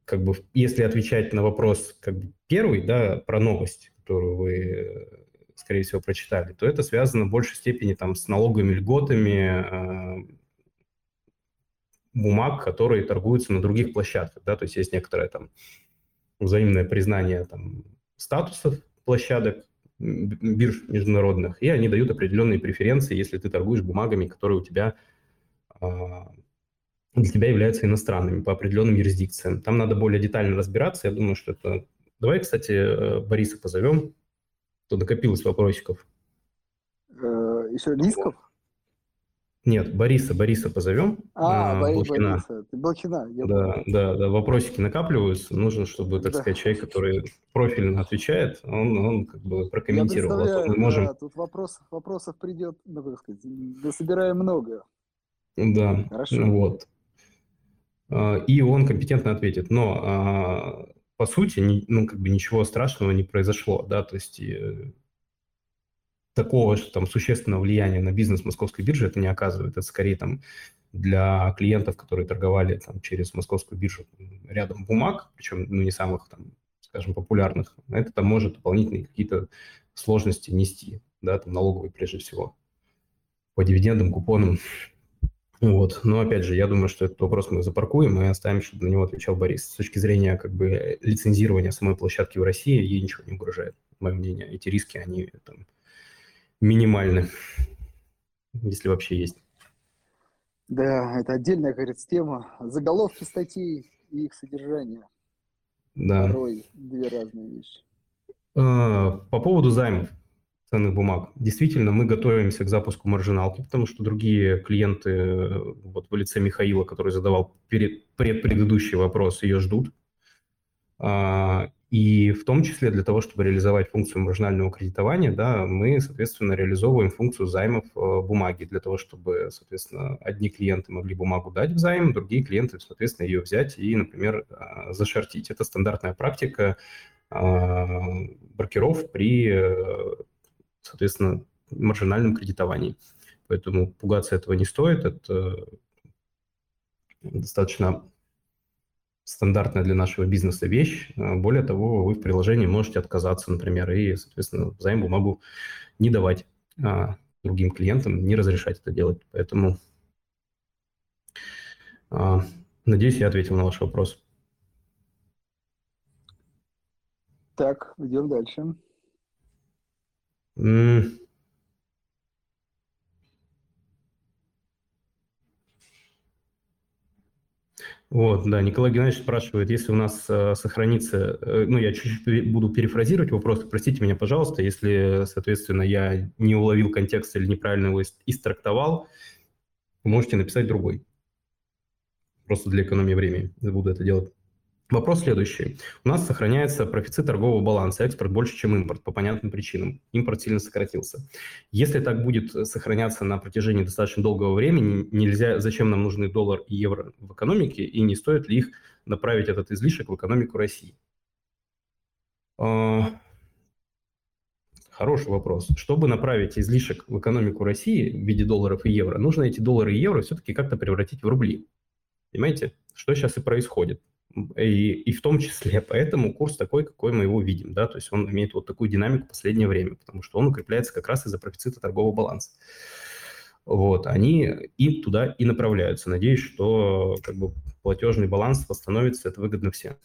как бы если отвечать на вопрос как бы первый, да, про новость, которую вы, скорее всего, прочитали, то это связано в большей степени там с налоговыми льготами а, бумаг, которые торгуются на других площадках, да, то есть есть некоторое там взаимное признание там статусов площадок, бирж международных, и они дают определенные преференции, если ты торгуешь бумагами, которые у тебя а, для тебя являются иностранными по определенным юрисдикциям. Там надо более детально разбираться. Я думаю, что это... Давай, кстати, э, Бориса позовем. То накопилось вопросиков. Э, Еще рисков? Нет, Бориса, Бориса позовем. А, а Борис, Блохина. Бориса. Ты Блохина. Я да, помню. да, да, вопросики накапливаются. Нужно, чтобы, так да. сказать, человек, который профильно отвечает, он, он как бы прокомментировал. Я а мы можем... да, тут вопросов, вопросов придет, ну, как сказать, собираем много. Да, Хорошо. вот. А, и он компетентно ответит. Но а, по сути, ну, как бы ничего страшного не произошло, да, то есть э, такого что там существенного влияния на бизнес московской биржи это не оказывает. Это скорее там для клиентов, которые торговали там через московскую биржу рядом бумаг, причем ну, не самых там, скажем, популярных, это там может дополнительные какие-то сложности нести, да, там налоговые прежде всего, по дивидендам, купонам Вот. Но опять же, я думаю, что этот вопрос мы запаркуем и оставим, чтобы на него отвечал Борис. С точки зрения как бы лицензирования самой площадки в России, ей ничего не угрожает, мое мнение. Эти риски, они там минимальны, если вообще есть. Да, это отдельная, говорится, тема. Заголовки статей и их содержание. Да. Порой две разные вещи. А, по поводу займов ценных бумаг. Действительно, мы готовимся к запуску маржиналки, потому что другие клиенты, вот в лице Михаила, который задавал перед, предыдущий вопрос, ее ждут. А, и в том числе для того, чтобы реализовать функцию маржинального кредитования, да, мы, соответственно, реализовываем функцию займов э, бумаги для того, чтобы, соответственно, одни клиенты могли бумагу дать в займ, другие клиенты, соответственно, ее взять и, например, а, зашортить. Это стандартная практика а, брокеров при, э, соответственно, маржинальном кредитовании. Поэтому пугаться этого не стоит. Это достаточно стандартная для нашего бизнеса вещь. Более того, вы в приложении можете отказаться, например, и, соответственно, займ бумагу не давать а, другим клиентам, не разрешать это делать. Поэтому а, надеюсь, я ответил на ваш вопрос. Так, идем дальше. Вот, да, Николай Геннадьевич спрашивает, если у нас э, сохранится, э, ну, я чуть-чуть буду перефразировать вопрос, простите меня, пожалуйста, если, соответственно, я не уловил контекст или неправильно его истрактовал, можете написать другой. Просто для экономии времени буду это делать. Вопрос следующий. У нас сохраняется профицит торгового баланса, экспорт больше, чем импорт, по понятным причинам. Импорт сильно сократился. Если так будет сохраняться на протяжении достаточно долгого времени, нельзя, зачем нам нужны доллар и евро в экономике, и не стоит ли их направить этот излишек в экономику России? А, хороший вопрос. Чтобы направить излишек в экономику России в виде долларов и евро, нужно эти доллары и евро все-таки как-то превратить в рубли. Понимаете, что сейчас и происходит? И, и в том числе поэтому курс такой, какой мы его видим, да, то есть он имеет вот такую динамику в последнее время, потому что он укрепляется как раз из-за профицита торгового баланса. Вот, они и туда и направляются. Надеюсь, что как бы платежный баланс восстановится, это выгодно всем.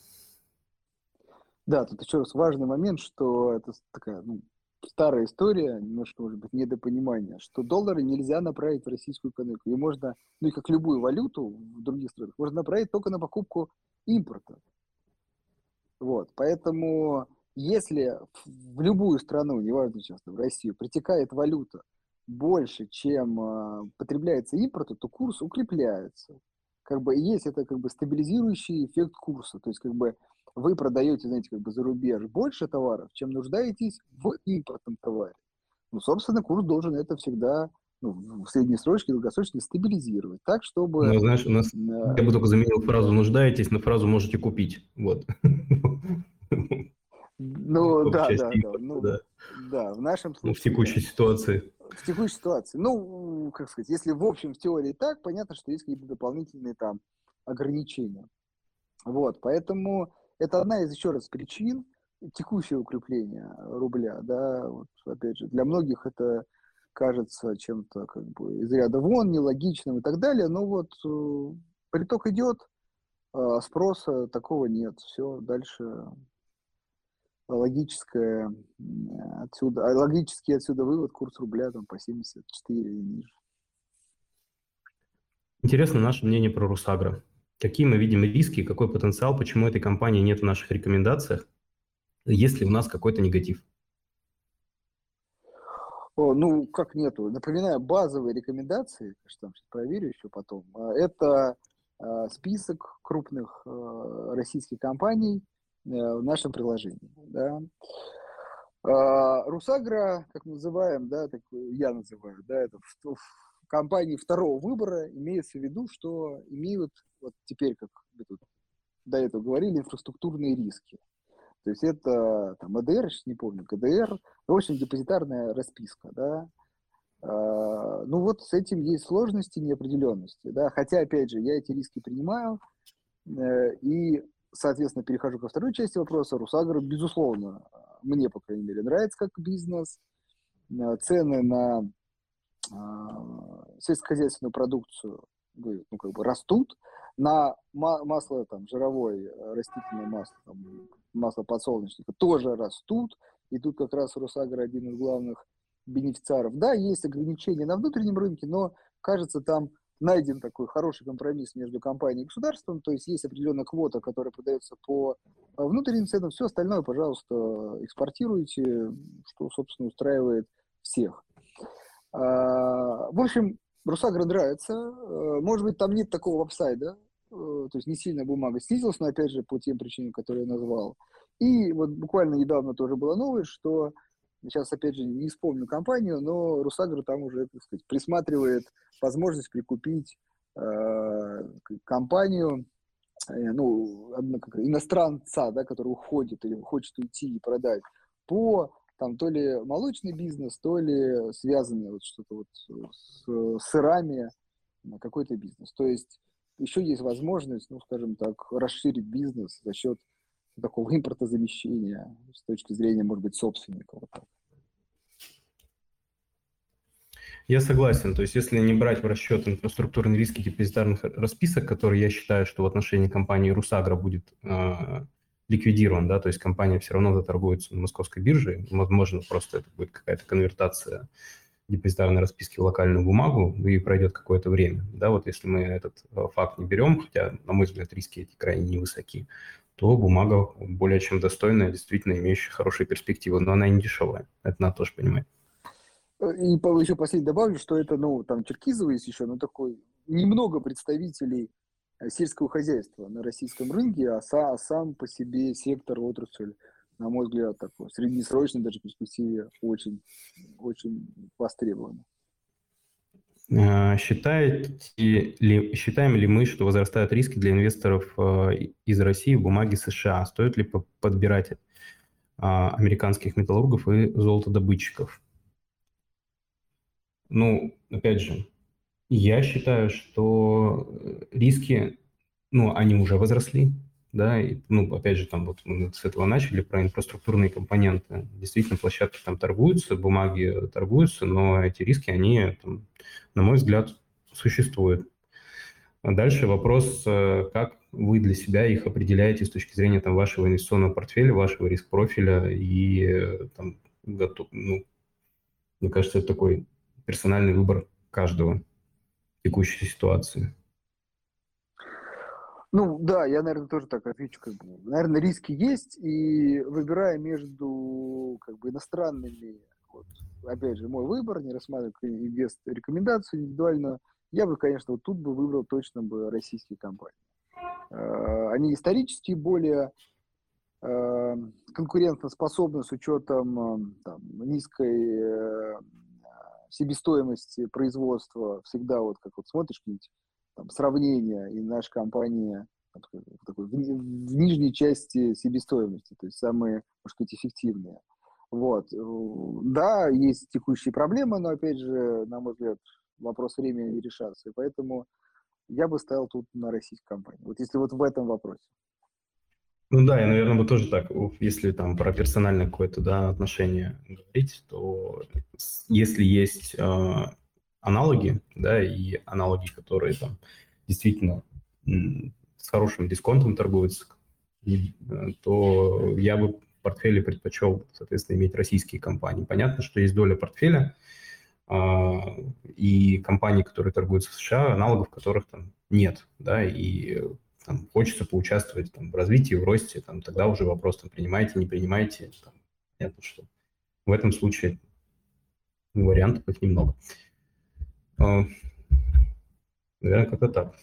Да, тут еще раз важный момент, что это такая ну, старая история, немножко, может быть, недопонимание, что доллары нельзя направить в российскую экономику. И можно, ну и как любую валюту в других странах, можно направить только на покупку импорта. Вот, поэтому если в любую страну, неважно сейчас, в Россию, притекает валюта больше, чем э, потребляется импорта, то курс укрепляется. Как бы есть это как бы стабилизирующий эффект курса. То есть как бы вы продаете, знаете, как бы за рубеж больше товаров, чем нуждаетесь в импортном товаре. Ну, собственно, курс должен это всегда ну, в среднесрочке, долгосрочке стабилизировать, так, чтобы... Ну, знаешь, у нас, э... я бы только заменил фразу «нуждаетесь» на фразу «можете купить». Вот. Ну, да, да, да, ну, да. Да, в нашем случае... Ну, в текущей да. ситуации. В текущей ситуации. Ну, как сказать, если в общем в теории так, понятно, что есть какие-то дополнительные там ограничения. Вот, поэтому это одна из, еще раз, причин текущего укрепления рубля, да, вот, опять же, для многих это кажется чем-то как бы из ряда вон, нелогичным и так далее, но вот э, приток идет, а спроса такого нет, все, дальше логическое отсюда, а логический отсюда вывод, курс рубля там по 74 или ниже. Интересно наше мнение про Русагро. Какие мы видим риски, какой потенциал, почему этой компании нет в наших рекомендациях, есть ли у нас какой-то негатив? О, ну, как нету. Напоминаю, базовые рекомендации, что там сейчас проверю еще потом, а, это а, список крупных а, российских компаний э, в нашем приложении. Да. Русагра, как мы называем, да, так я называю, да, это в, в компании второго выбора имеется в виду, что имеют вот теперь, как мы тут до этого говорили, инфраструктурные риски. То есть это там, АДР, не помню, КДР, в общем, депозитарная расписка, да. А, ну вот с этим есть сложности, неопределенности, да, хотя, опять же, я эти риски принимаю, э, и, соответственно, перехожу ко второй части вопроса. Русагр, безусловно, мне, по крайней мере, нравится как бизнес. Цены на сельскохозяйственную продукцию ну, как бы растут, на масло там, жировое, растительное масло, там, масло подсолнечника тоже растут. И тут как раз Росагр один из главных бенефициаров. Да, есть ограничения на внутреннем рынке, но, кажется, там найден такой хороший компромисс между компанией и государством, то есть есть определенная квота, которая продается по э, внутренним ценам, все остальное, пожалуйста, экспортируйте, что, собственно, устраивает всех. А, в общем, Русагра нравится. Э, может быть, там нет такого апсайда, э, то есть не сильно бумага снизилась, но опять же по тем причинам, которые я назвал. И вот буквально недавно тоже была новость, что сейчас опять же не вспомню компанию, но Русагра там уже, так сказать, присматривает возможность прикупить э, компанию, э, ну, иностранца, да, который уходит или хочет уйти и продать по там то ли молочный бизнес, то ли связанный вот что-то вот с сырами, какой-то бизнес. То есть еще есть возможность, ну, скажем так, расширить бизнес за счет такого импортозамещения с точки зрения, может быть, собственника. Вот так. Я согласен. То есть, если не брать в расчет инфраструктурные риски депозитарных расписок, которые я считаю, что в отношении компании Русагра будет э, ликвидирован, да, то есть компания все равно заторгуется на московской бирже, возможно, просто это будет какая-то конвертация депозитарной расписки в локальную бумагу, и пройдет какое-то время. Да, вот если мы этот э, факт не берем, хотя, на мой взгляд, риски эти крайне невысоки, то бумага более чем достойная, действительно имеющая хорошие перспективы, но она не дешевая. Это надо тоже понимать. И еще последний добавлю, что это, ну, там Черкизово есть еще, но такой немного представителей сельского хозяйства на российском рынке, а, са, а сам по себе сектор, отрасль, на мой взгляд, такой среднесрочной даже перспективе очень, очень востребован. Э, считаете ли, считаем ли мы, что возрастают риски для инвесторов э, из России в бумаги США? Стоит ли подбирать американских металлургов и золотодобытчиков? Ну, опять же, я считаю, что э, риски, ну, они уже возросли, да, и, ну, опять же, там вот мы с этого начали, про инфраструктурные компоненты. Действительно, площадки там торгуются, бумаги торгуются, но эти риски, они, там, на мой взгляд, существуют. А дальше вопрос, э, как вы для себя их определяете с точки зрения там, вашего инвестиционного портфеля, вашего риск-профиля и э, там, готов, ну, мне кажется, это такой персональный выбор каждого текущей ситуации? Ну да, я, наверное, тоже так отвечу. Как бы. Наверное, риски есть, и выбирая между как бы, иностранными, вот, опять же, мой выбор, не рассматривая инвест рекомендацию индивидуально, я бы, конечно, вот тут бы выбрал точно бы российские компании. А, они исторически более а, конкурентоспособны с учетом там, низкой э, себестоимости производства всегда вот как вот смотришь какие-нибудь там, сравнения, и наша компания в, такой, в, в нижней части себестоимости, то есть самые, может сказать, эффективные. Вот. Да, есть текущие проблемы, но, опять же, на мой взгляд, вопрос времени решаться. И поэтому я бы ставил тут на российскую компанию. Вот если вот в этом вопросе. Ну да, я, наверное, бы тоже так, если там про персональное какое-то да, отношение говорить, то если есть э, аналоги, да, и аналоги, которые там действительно с хорошим дисконтом торгуются, то я бы в портфеле предпочел, соответственно, иметь российские компании. Понятно, что есть доля портфеля э, и компании, которые торгуются в США, аналогов которых там нет, да, и там, хочется поучаствовать там, в развитии, в росте, там, тогда уже вопрос, там, принимаете, не принимаете, там, понятно, что в этом случае вариантов их немного. А, наверное, как-то так.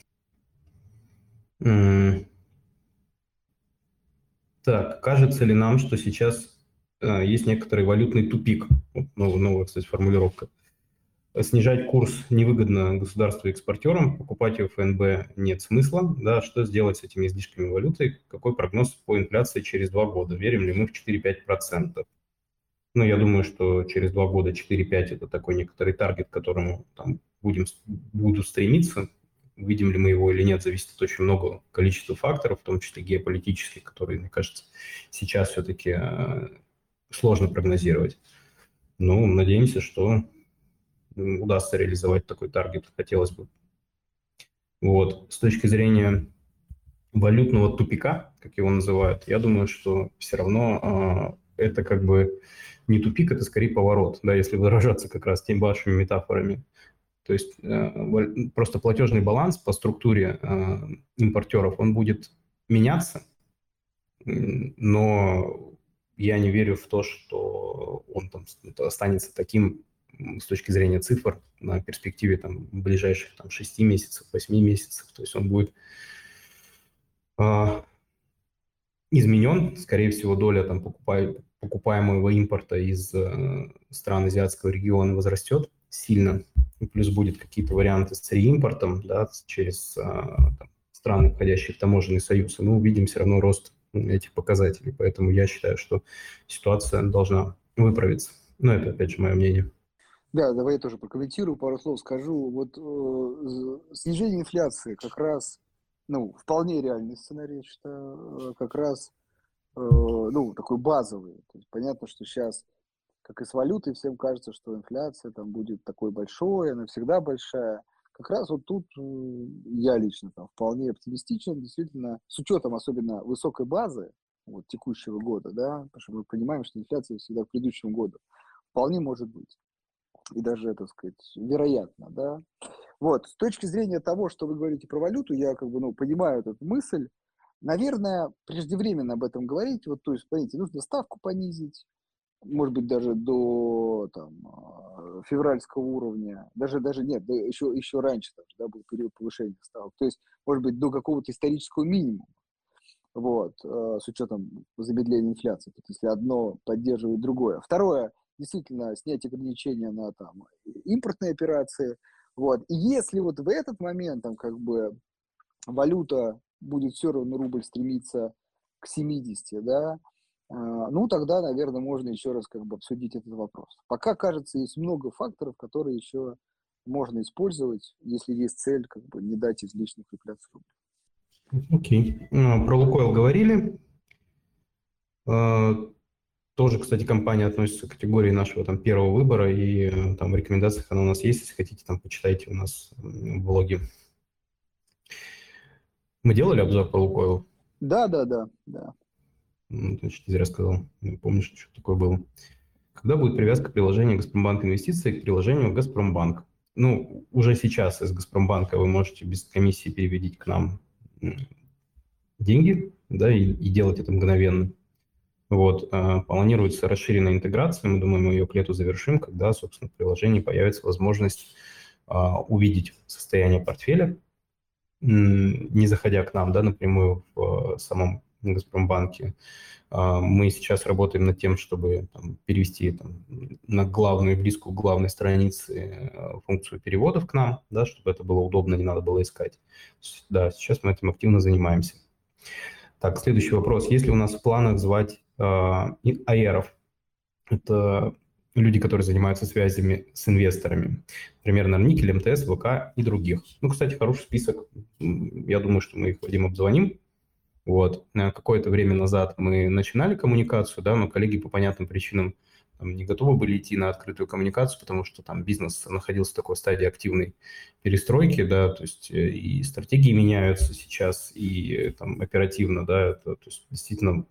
Так, кажется ли нам, что сейчас э, есть некоторый валютный тупик? Новая, новая, кстати, формулировка снижать курс невыгодно государству-экспортерам, покупать его ФНБ нет смысла. Да, что сделать с этими излишками валюты? Какой прогноз по инфляции через два года? Верим ли мы в 4-5%? Ну, я думаю, что через два года 4-5 – это такой некоторый таргет, к которому там, будем, буду стремиться. Видим ли мы его или нет, зависит от очень много количества факторов, в том числе геополитических, которые, мне кажется, сейчас все-таки э, сложно прогнозировать. Ну, надеемся, что удастся реализовать такой таргет, хотелось бы. Вот. С точки зрения валютного тупика, как его называют, я думаю, что все равно э, это как бы не тупик, это скорее поворот, да, если выражаться как раз теми вашими метафорами. То есть э, просто платежный баланс по структуре э, импортеров, он будет меняться, но я не верю в то, что он там останется таким с точки зрения цифр на перспективе там, ближайших там, 6 месяцев, 8 месяцев. То есть он будет э, изменен. Скорее всего, доля там, покупай, покупаемого импорта из э, стран азиатского региона возрастет сильно. И плюс будет какие-то варианты с реимпортом да, через э, там, страны, входящие в таможенный союз. И мы увидим все равно рост этих показателей. Поэтому я считаю, что ситуация должна выправиться. Но это, опять же, мое мнение. Да, давай я тоже прокомментирую, пару слов скажу. Вот э, снижение инфляции как раз, ну, вполне реальный сценарий, я считаю, э, как раз, э, ну, такой базовый. То есть понятно, что сейчас, как и с валютой, всем кажется, что инфляция там будет такой большой, она всегда большая. Как раз вот тут э, я лично там вполне оптимистичен, действительно, с учетом особенно высокой базы вот, текущего года, да, потому что мы понимаем, что инфляция всегда к предыдущему году, вполне может быть и даже, так сказать, вероятно, да. Вот, с точки зрения того, что вы говорите про валюту, я как бы, ну, понимаю эту мысль. Наверное, преждевременно об этом говорить, вот, то есть, понимаете, нужно ставку понизить, может быть, даже до там, а, февральского уровня, даже, даже нет, да, еще, еще раньше даже, да, был период повышения ставок, то есть, может быть, до какого-то исторического минимума, вот, э, с учетом замедления инфляции, то есть, если одно поддерживает другое. Второе, действительно снять ограничения на там, импортные операции. Вот. И если вот в этот момент там, как бы валюта будет все равно рубль стремиться к 70, да, а, ну, тогда, наверное, можно еще раз как бы обсудить этот вопрос. Пока, кажется, есть много факторов, которые еще можно использовать, если есть цель как бы не дать излишних инфляций рубля. Окей. Okay. Про Лукойл говорили. Тоже, кстати, компания относится к категории нашего там первого выбора, и э, там в рекомендациях она у нас есть, если хотите, там почитайте у нас в блоге. Мы делали обзор по Лукойлу? Да, да, да, да. Ну, значит, зря сказал. Не помню, что такое было. Когда будет привязка приложения Газпромбанк Инвестиции к приложению Газпромбанк? Ну, уже сейчас из Газпромбанка вы можете без комиссии переводить к нам деньги, да, и, и делать это мгновенно. Вот, а, планируется расширенная интеграция, мы думаем, мы ее к лету завершим, когда, собственно, в приложении появится возможность а, увидеть состояние портфеля, не заходя к нам, да, напрямую в самом Газпромбанке. А, мы сейчас работаем над тем, чтобы там, перевести там, на главную, близкую к главной странице функцию переводов к нам, да, чтобы это было удобно, не надо было искать. Да, сейчас мы этим активно занимаемся. Так, следующий вопрос. Есть ли у нас в планах звать а, аэров. Это люди, которые занимаются связями с инвесторами. Например, на Никель, МТС, ВК и других. Ну, кстати, хороший список. Я думаю, что мы их, Вадим, обзвоним. Вот. Какое-то время назад мы начинали коммуникацию, да, но коллеги по понятным причинам там, не готовы были идти на открытую коммуникацию, потому что там бизнес находился в такой стадии активной перестройки, да, то есть э, и стратегии меняются сейчас, и э, там оперативно, да, это, то есть действительно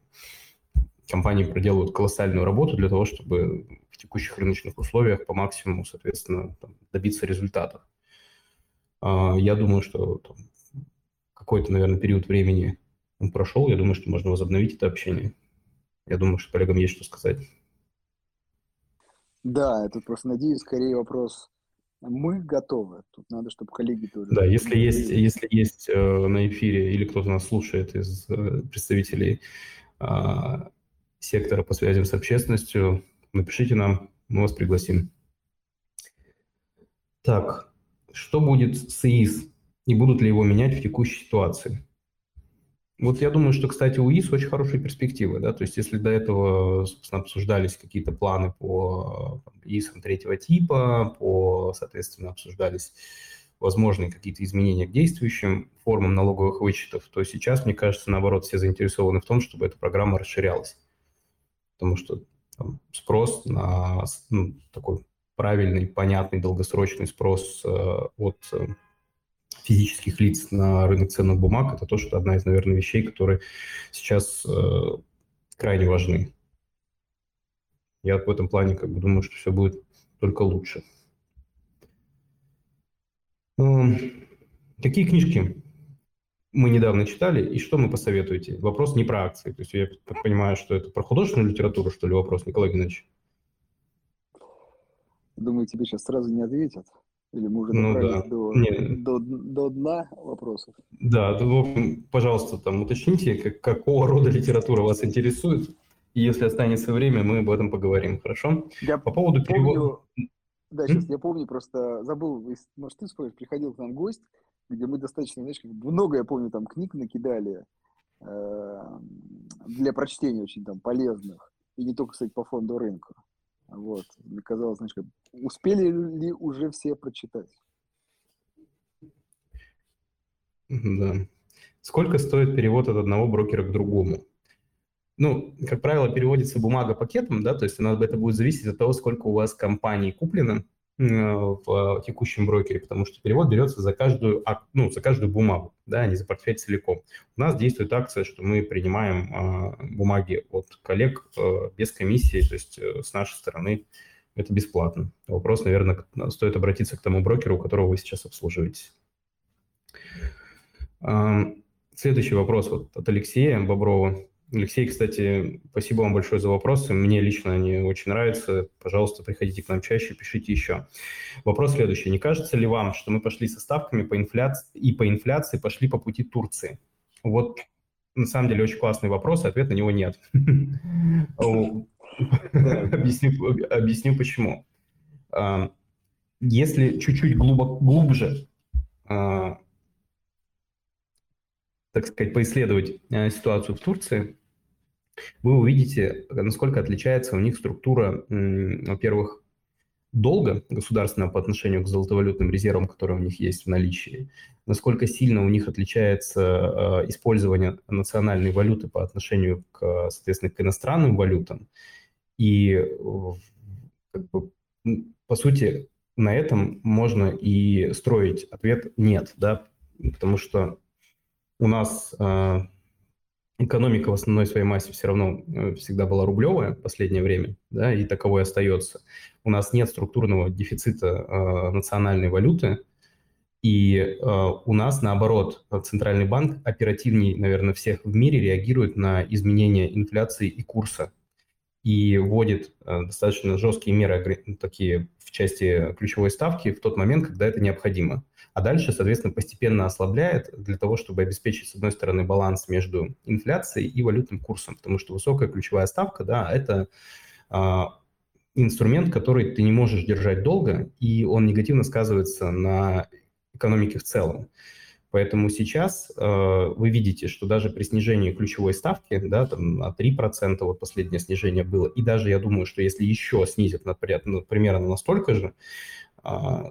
компании проделывают колоссальную работу для того, чтобы в текущих рыночных условиях по максимуму, соответственно, там, добиться результатов. А, я думаю, что какой-то, наверное, период времени он прошел. Я думаю, что можно возобновить это общение. Я думаю, что коллегам есть что сказать. Да, это просто, надеюсь, скорее вопрос мы готовы. Тут надо, чтобы коллеги тоже... Да, если есть, если есть э, на эфире или кто-то нас слушает из э, представителей э, сектора по связям с общественностью, напишите нам, мы вас пригласим. Так, что будет с ИИС и будут ли его менять в текущей ситуации? Вот я думаю, что, кстати, у ИИС очень хорошие перспективы, да, то есть если до этого, собственно, обсуждались какие-то планы по ИИСам третьего типа, по, соответственно, обсуждались возможные какие-то изменения к действующим формам налоговых вычетов, то сейчас, мне кажется, наоборот, все заинтересованы в том, чтобы эта программа расширялась потому что там, спрос на ну, такой правильный, понятный, долгосрочный спрос э, от э, физических лиц на рынок ценных бумаг, это тоже одна из, наверное, вещей, которые сейчас э, крайне важны. Я в этом плане как бы думаю, что все будет только лучше. Эм, какие книжки мы недавно читали, и что мы посоветуете? Вопрос не про акции. То есть я понимаю, что это про художественную литературу, что ли, вопрос, Николай Геннадьевич? Думаю, тебе сейчас сразу не ответят. Или мы уже ну, да. до, до, до дна вопросов? Да, то, пожалуйста, там уточните, как, какого рода литература вас интересует. И если останется время, мы об этом поговорим, хорошо? Я По поводу помню, перевода... Да, сейчас М? я помню, просто забыл, может, ты вспомнишь, приходил к нам гость, где мы достаточно, знаешь, как много, я помню, там книг накидали э, для прочтения очень там полезных. И не только, кстати, по фонду рынка. Вот. Мне казалось, знаешь, успели ли уже все прочитать? Да. Сколько стоит перевод от одного брокера к другому? Ну, как правило, переводится бумага пакетом, да, то есть она, это будет зависеть от того, сколько у вас компаний куплено в текущем брокере, потому что перевод берется за каждую, ну, за каждую бумагу, да, а не за портфель целиком. У нас действует акция, что мы принимаем э, бумаги от коллег э, без комиссии, то есть э, с нашей стороны это бесплатно. Вопрос, наверное, стоит обратиться к тому брокеру, которого вы сейчас обслуживаете. Следующий вопрос вот от Алексея Боброва. Алексей, кстати, спасибо вам большое за вопросы. Мне лично они очень нравятся. Пожалуйста, приходите к нам чаще, пишите еще. Вопрос следующий. Не кажется ли вам, что мы пошли со ставками по инфляции и по инфляции пошли по пути Турции? Вот на самом деле очень классный вопрос, ответ на него нет. Объясню почему. А, если чуть-чуть глубже а, так сказать, поисследовать э, ситуацию в Турции, вы увидите, насколько отличается у них структура, во-первых, долга государственного по отношению к золотовалютным резервам, которые у них есть в наличии, насколько сильно у них отличается э, использование национальной валюты по отношению к, соответственно, к иностранным валютам. И, как бы, по сути, на этом можно и строить ответ «нет», да, потому что у нас э, экономика в основной своей массе все равно э, всегда была рублевая в последнее время, да, и таковой остается. У нас нет структурного дефицита э, национальной валюты, и э, у нас, наоборот, Центральный банк оперативнее, наверное, всех в мире реагирует на изменения инфляции и курса. И вводит э, достаточно жесткие меры такие в части ключевой ставки в тот момент, когда это необходимо а дальше, соответственно, постепенно ослабляет для того, чтобы обеспечить, с одной стороны, баланс между инфляцией и валютным курсом, потому что высокая ключевая ставка, да, это а, инструмент, который ты не можешь держать долго, и он негативно сказывается на экономике в целом. Поэтому сейчас э, вы видите, что даже при снижении ключевой ставки, да, там на 3%, вот последнее снижение было, и даже я думаю, что если еще снизят, например, ну, примерно настолько же,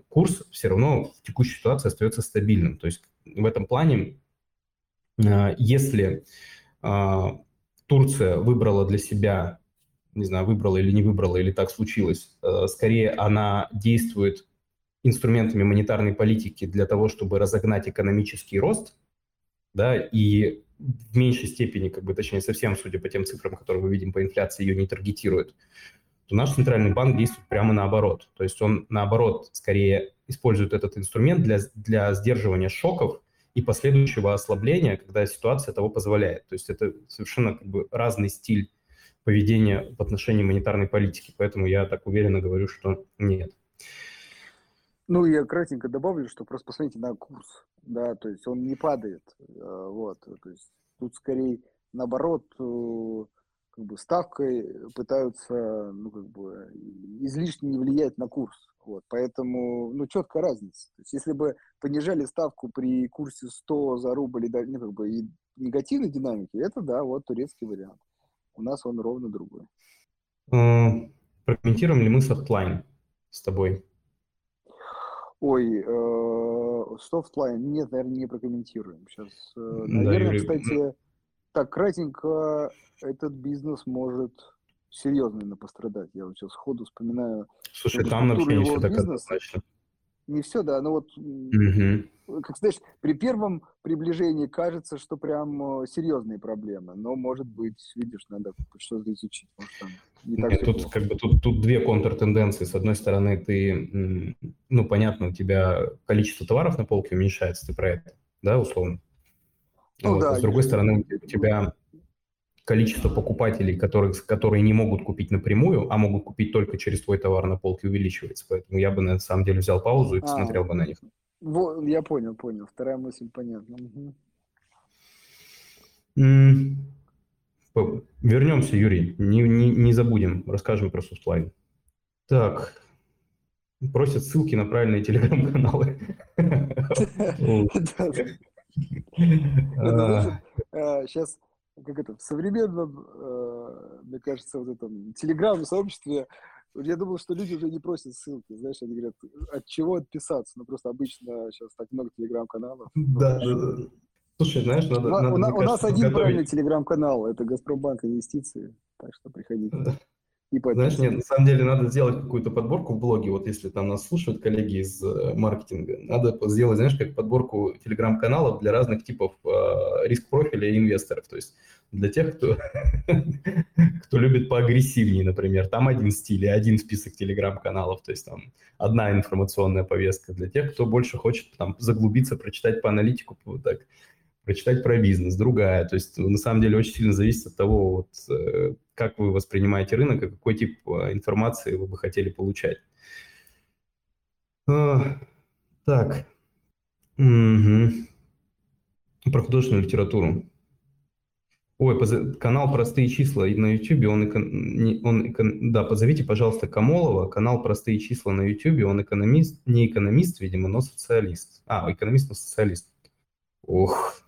курс все равно в текущей ситуации остается стабильным. То есть в этом плане, а, если а, Турция выбрала для себя, не знаю, выбрала или не выбрала, или так случилось, скорее она действует инструментами монетарной политики для того, чтобы разогнать экономический рост, да, и в меньшей степени, как бы, точнее, совсем, судя по тем цифрам, которые мы видим по инфляции, ее не таргетирует, то наш центральный банк действует прямо наоборот. То есть он, наоборот, скорее использует этот инструмент для, для сдерживания шоков и последующего ослабления, когда ситуация того позволяет. То есть это совершенно как бы разный стиль поведения в отношении монетарной политики. Поэтому я так уверенно говорю, что нет. Ну, я кратенько добавлю, что просто посмотрите на курс, да, то есть он не падает, э, вот, то есть тут скорее наоборот э, как бы ставкой пытаются, ну, как бы, излишне не влиять на курс. Вот, поэтому, ну, четкая разница. То есть, если бы понижали ставку при курсе 100 за рубль и, ну, как бы, и негативной динамики, это, да, вот турецкий вариант. У нас он ровно другой. Прокомментируем ли мы софтлайн с тобой? Ой, э, софтлайн, нет, наверное, не прокомментируем. Сейчас, э, наверное, да, Юрий, кстати, так кратенько этот бизнес может серьезно пострадать. Я вот сейчас сходу вспоминаю. Слушай, там вообще не все так однозначно. не все, да, но вот, угу. как знаешь, при первом приближении кажется, что прям э, серьезные проблемы, но, может быть, видишь, надо что-то изучить. Может, там не так Нет, тут, как бы, тут, тут две контртенденции. С одной стороны, ты, ну, понятно, у тебя количество товаров на полке уменьшается, ты про это, да, условно? Ну, вот. да, с другой стороны, у тебя количество покупателей, которые, которые не могут купить напрямую, а могут купить только через твой товар на полке, увеличивается. Поэтому я бы на самом деле взял паузу и а, посмотрел а, бы на них. Вот, я понял, понял. Вторая мысль понятна. Угу. Вернемся, Юрий. Не, не, не забудем, расскажем про Susplane. Так, просят ссылки на правильные телеграм-каналы. Сейчас как это, в современном, э, мне кажется, вот этом телеграм-сообществе, я думал, что люди уже не просят ссылки, знаешь, они говорят, от чего отписаться, ну просто обычно сейчас так много телеграм-каналов. Да, да, да. Слушай, знаешь, надо... У, надо, у, кажется, у нас один готовить... правильный телеграм-канал, это Газпромбанк Инвестиции, так что приходите. Да. И Знаешь, нет, на самом деле надо сделать какую-то подборку в блоге, вот если там нас слушают коллеги из э, маркетинга, надо сделать, знаешь, как подборку телеграм-каналов для разных типов э, риск-профиля и инвесторов, то есть для тех, кто, кто любит поагрессивнее, например, там один стиль и один список телеграм-каналов, то есть там одна информационная повестка, для тех, кто больше хочет там заглубиться, прочитать по аналитику, вот так, прочитать про бизнес, другая. То есть на самом деле очень сильно зависит от того, вот, э, как вы воспринимаете рынок и какой тип э, информации вы бы хотели получать. А, так. Угу. Про художественную литературу. Ой, канал «Простые числа» на YouTube, он, он, да, позовите, пожалуйста, Камолова, канал «Простые числа» на YouTube, он экономист, не экономист, видимо, но социалист. А, экономист, но социалист. Ох,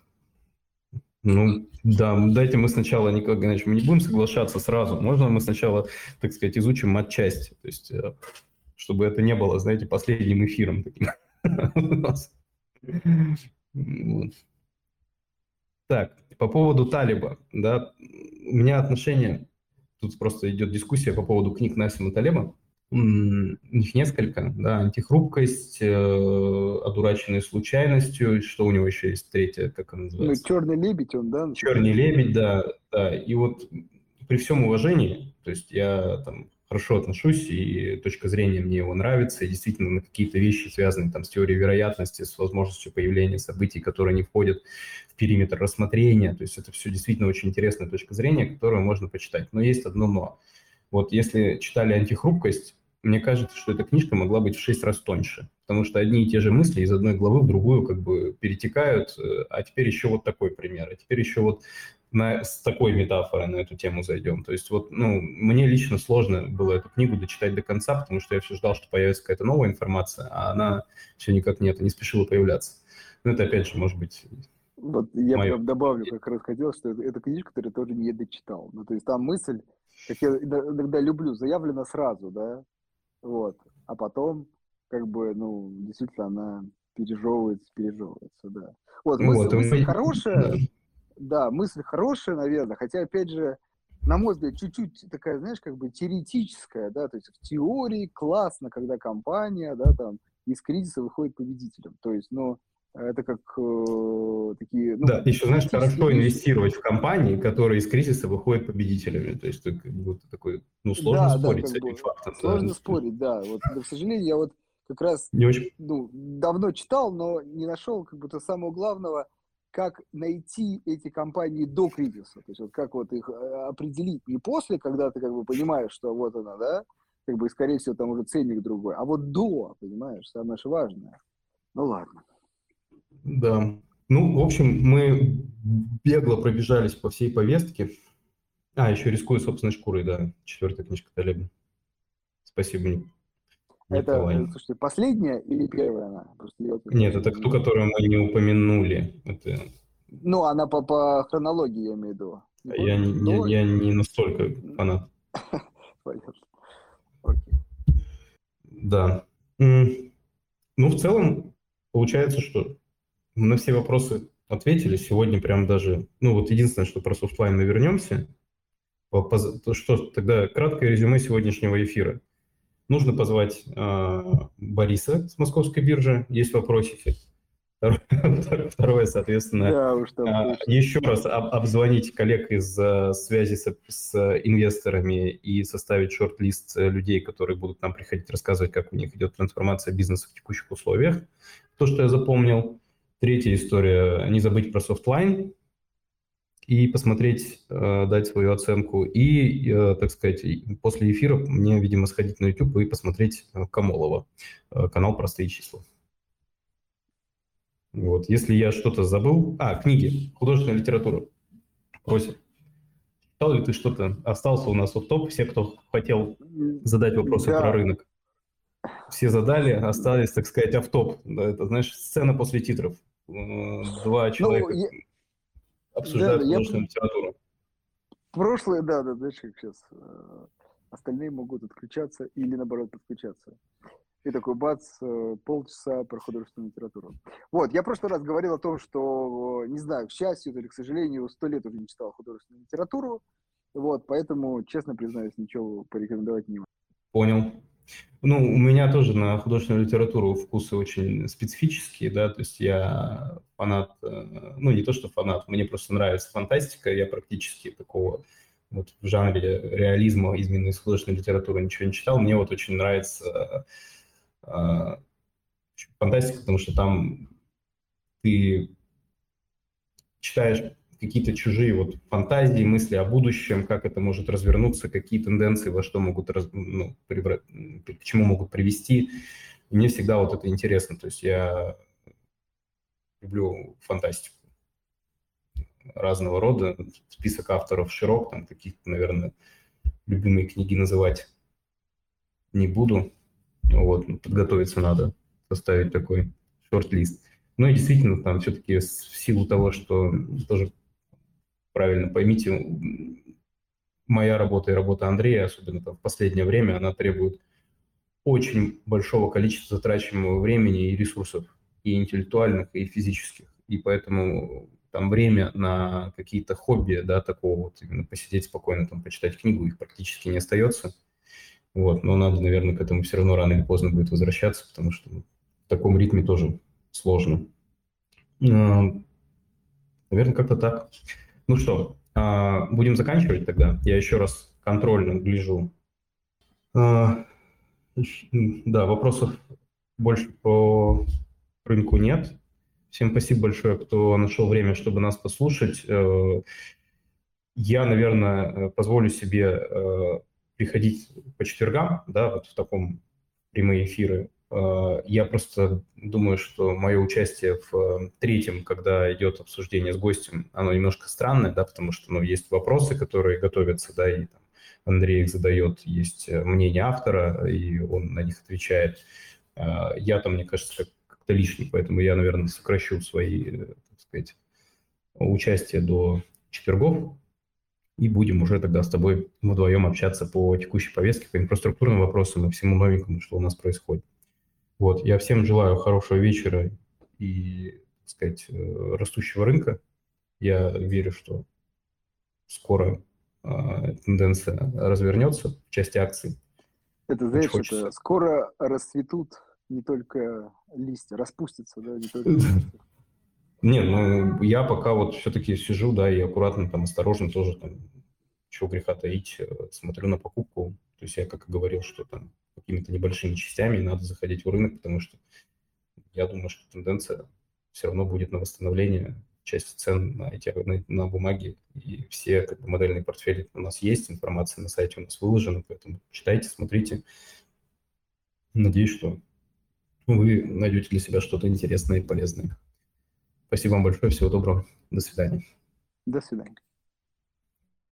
ну, да, дайте мы сначала, Николай Геннадьевич, мы не будем соглашаться сразу. Можно мы сначала, так сказать, изучим матчасть, то есть, э, чтобы это не было, знаете, последним эфиром таким Так, по поводу Талиба, да, у меня отношение, тут просто идет дискуссия по поводу книг Насима Талиба их несколько, да, антихрупкость, э, одураченный случайностью, что у него еще есть третье, как он ну, называется? Ну, черный лебедь он, да? Черный лебедь, да, да, и вот при всем уважении, то есть я там хорошо отношусь, и точка зрения мне его нравится, и действительно на какие-то вещи, связанные там с теорией вероятности, с возможностью появления событий, которые не входят в периметр рассмотрения, то есть это все действительно очень интересная точка зрения, которую можно почитать. Но есть одно но. Вот если читали «Антихрупкость», мне кажется, что эта книжка могла быть в шесть раз тоньше, потому что одни и те же мысли из одной главы в другую как бы перетекают, э, а теперь еще вот такой пример, а теперь еще вот на, с такой метафорой на эту тему зайдем. То есть вот, ну, мне лично сложно было эту книгу дочитать до конца, потому что я все ждал, что появится какая-то новая информация, а она все никак нет, не спешила появляться. Ну, это опять же, может быть, вот я Мое. прям добавлю, как раз хотел, что это, это книжка, которую тоже не дочитал. Ну, то есть там мысль, как я иногда люблю, заявлена сразу, да, вот. А потом, как бы, ну, действительно, она пережевывается, пережевывается, да. Вот, мысль, вот, мысль мы... хорошая, да, мысль хорошая, наверное, хотя, опять же, на мой взгляд, чуть-чуть такая, знаешь, как бы теоретическая, да, то есть в теории классно, когда компания, да, там, из кризиса выходит победителем. То есть, ну, это как э, такие... Ну, да, еще, знаешь, хорошо инвестировать в компании, которые из кризиса выходят победителями. То есть, как будто такой, ну, сложно да, спорить да, с этим бы, фактом. Сложно да. спорить, да. Вот, да. К сожалению, я вот как раз не очень... ну, давно читал, но не нашел как будто самого главного, как найти эти компании до кризиса. То есть, вот как вот их э, определить не после, когда ты как бы понимаешь, что вот она, да, как бы, скорее всего, там уже ценник другой, а вот до, понимаешь, самое же важное. Ну, ладно. Да. Ну, в общем, мы бегло пробежались по всей повестке. А, еще рискую собственной шкурой, да. Четвертая книжка Талеба. Спасибо, Ник. Это, Николай. слушайте, последняя или первая она? Просто я Нет, это ту, которую мы не упомянули. Это... Ну, она по, по хронологии, я имею в виду. Не я, не, я, я не настолько фанат. Да. Ну, в целом, получается, что на все вопросы ответили. Сегодня прям даже, ну вот единственное, что про софтлайн мы вернемся. То что тогда краткое резюме сегодняшнего эфира. Нужно позвать э, Бориса с московской биржи, есть вопросики. Второе, соответственно, да, уж там, а, еще раз об, обзвонить коллег из а, связи с, с инвесторами и составить шорт-лист людей, которые будут нам приходить рассказывать, как у них идет трансформация бизнеса в текущих условиях. То, что я запомнил. Третья история, не забыть про софтлайн и посмотреть, дать свою оценку. И, так сказать, после эфира мне, видимо, сходить на YouTube и посмотреть Камолова, канал «Простые числа». Вот. Если я что-то забыл... А, книги, художественная литература. Просит. Читал ли ты что-то? Остался у нас в топ все, кто хотел задать вопросы да. про рынок. Все задали, остались, так сказать, автоп. Это, знаешь, сцена после титров. Два ну, человека ну, я... обсуждают да, художественную я... литературу. Прошлое, да, да, знаешь, как сейчас. Э, остальные могут отключаться или, наоборот, подключаться. И такой бац, э, полчаса про художественную литературу. Вот, я в прошлый раз говорил о том, что, не знаю, к счастью или к сожалению, сто лет уже не читал художественную литературу. Вот, поэтому, честно признаюсь, ничего порекомендовать не могу. Понял. Ну, у меня тоже на художественную литературу вкусы очень специфические, да, то есть я фанат, э, ну, не то, что фанат, мне просто нравится фантастика, я практически такого вот в жанре реализма именно из художественной литературы ничего не читал. Мне вот очень нравится а, фантастика, потому что там ты читаешь какие-то чужие вот фантазии, мысли о будущем, как это может развернуться, какие тенденции во что могут, раз, ну, прибра... к чему могут привести. И мне всегда вот это интересно. То есть я люблю фантастику разного рода. Список авторов широк, там каких-то, наверное, любимые книги называть не буду. Вот, ну, подготовиться надо, составить такой шорт-лист. Ну и действительно, там все-таки в силу того, что тоже правильно поймите, моя работа и работа Андрея, особенно там в последнее время, она требует очень большого количества затрачиваемого времени и ресурсов, и интеллектуальных, и физических. И поэтому там время на какие-то хобби, да, такого вот, именно посидеть спокойно, там, почитать книгу, их практически не остается. Вот, но надо, наверное, к этому все равно рано или поздно будет возвращаться, потому что в таком ритме тоже сложно. Наверное, как-то так. Ну что, а, будем заканчивать тогда. Я еще раз контрольно гляжу. А, да, вопросов больше по рынку нет. Всем спасибо большое, кто нашел время, чтобы нас послушать. Э, я, наверное, позволю себе э, приходить по четвергам, да, вот в таком прямые эфиры. А, я просто думаю, что мое участие в э, третьем, когда идет обсуждение с гостем, оно немножко странное, да, потому что ну, есть вопросы, которые готовятся, да, и там, Андрей их задает, есть э, мнение автора, и он на них отвечает. Я там, мне кажется, как-то лишний, поэтому я, наверное, сокращу свои, э, так сказать, участие до четвергов и будем уже тогда с тобой вдвоем общаться по текущей повестке, по инфраструктурным вопросам и всему новенькому, что у нас происходит. Вот, я всем желаю хорошего вечера и, так сказать, э, растущего рынка. Я верю, что скоро э, тенденция развернется в части акций. Это, знаешь, это скоро расцветут не только листья, распустятся, да, не только листья. Не, ну я пока вот все-таки сижу, да, и аккуратно, там, осторожно тоже, там, чего греха таить, э, смотрю на покупку. То есть я как и говорил, что там какими-то небольшими частями надо заходить в рынок, потому что я думаю, что тенденция все равно будет на восстановление части цен на эти на, на бумаге. И все как бы, модельные портфели у нас есть, информация на сайте у нас выложена, поэтому читайте, смотрите. Надеюсь, что вы найдете для себя что-то интересное и полезное. Спасибо вам большое, всего доброго, до свидания. До свидания.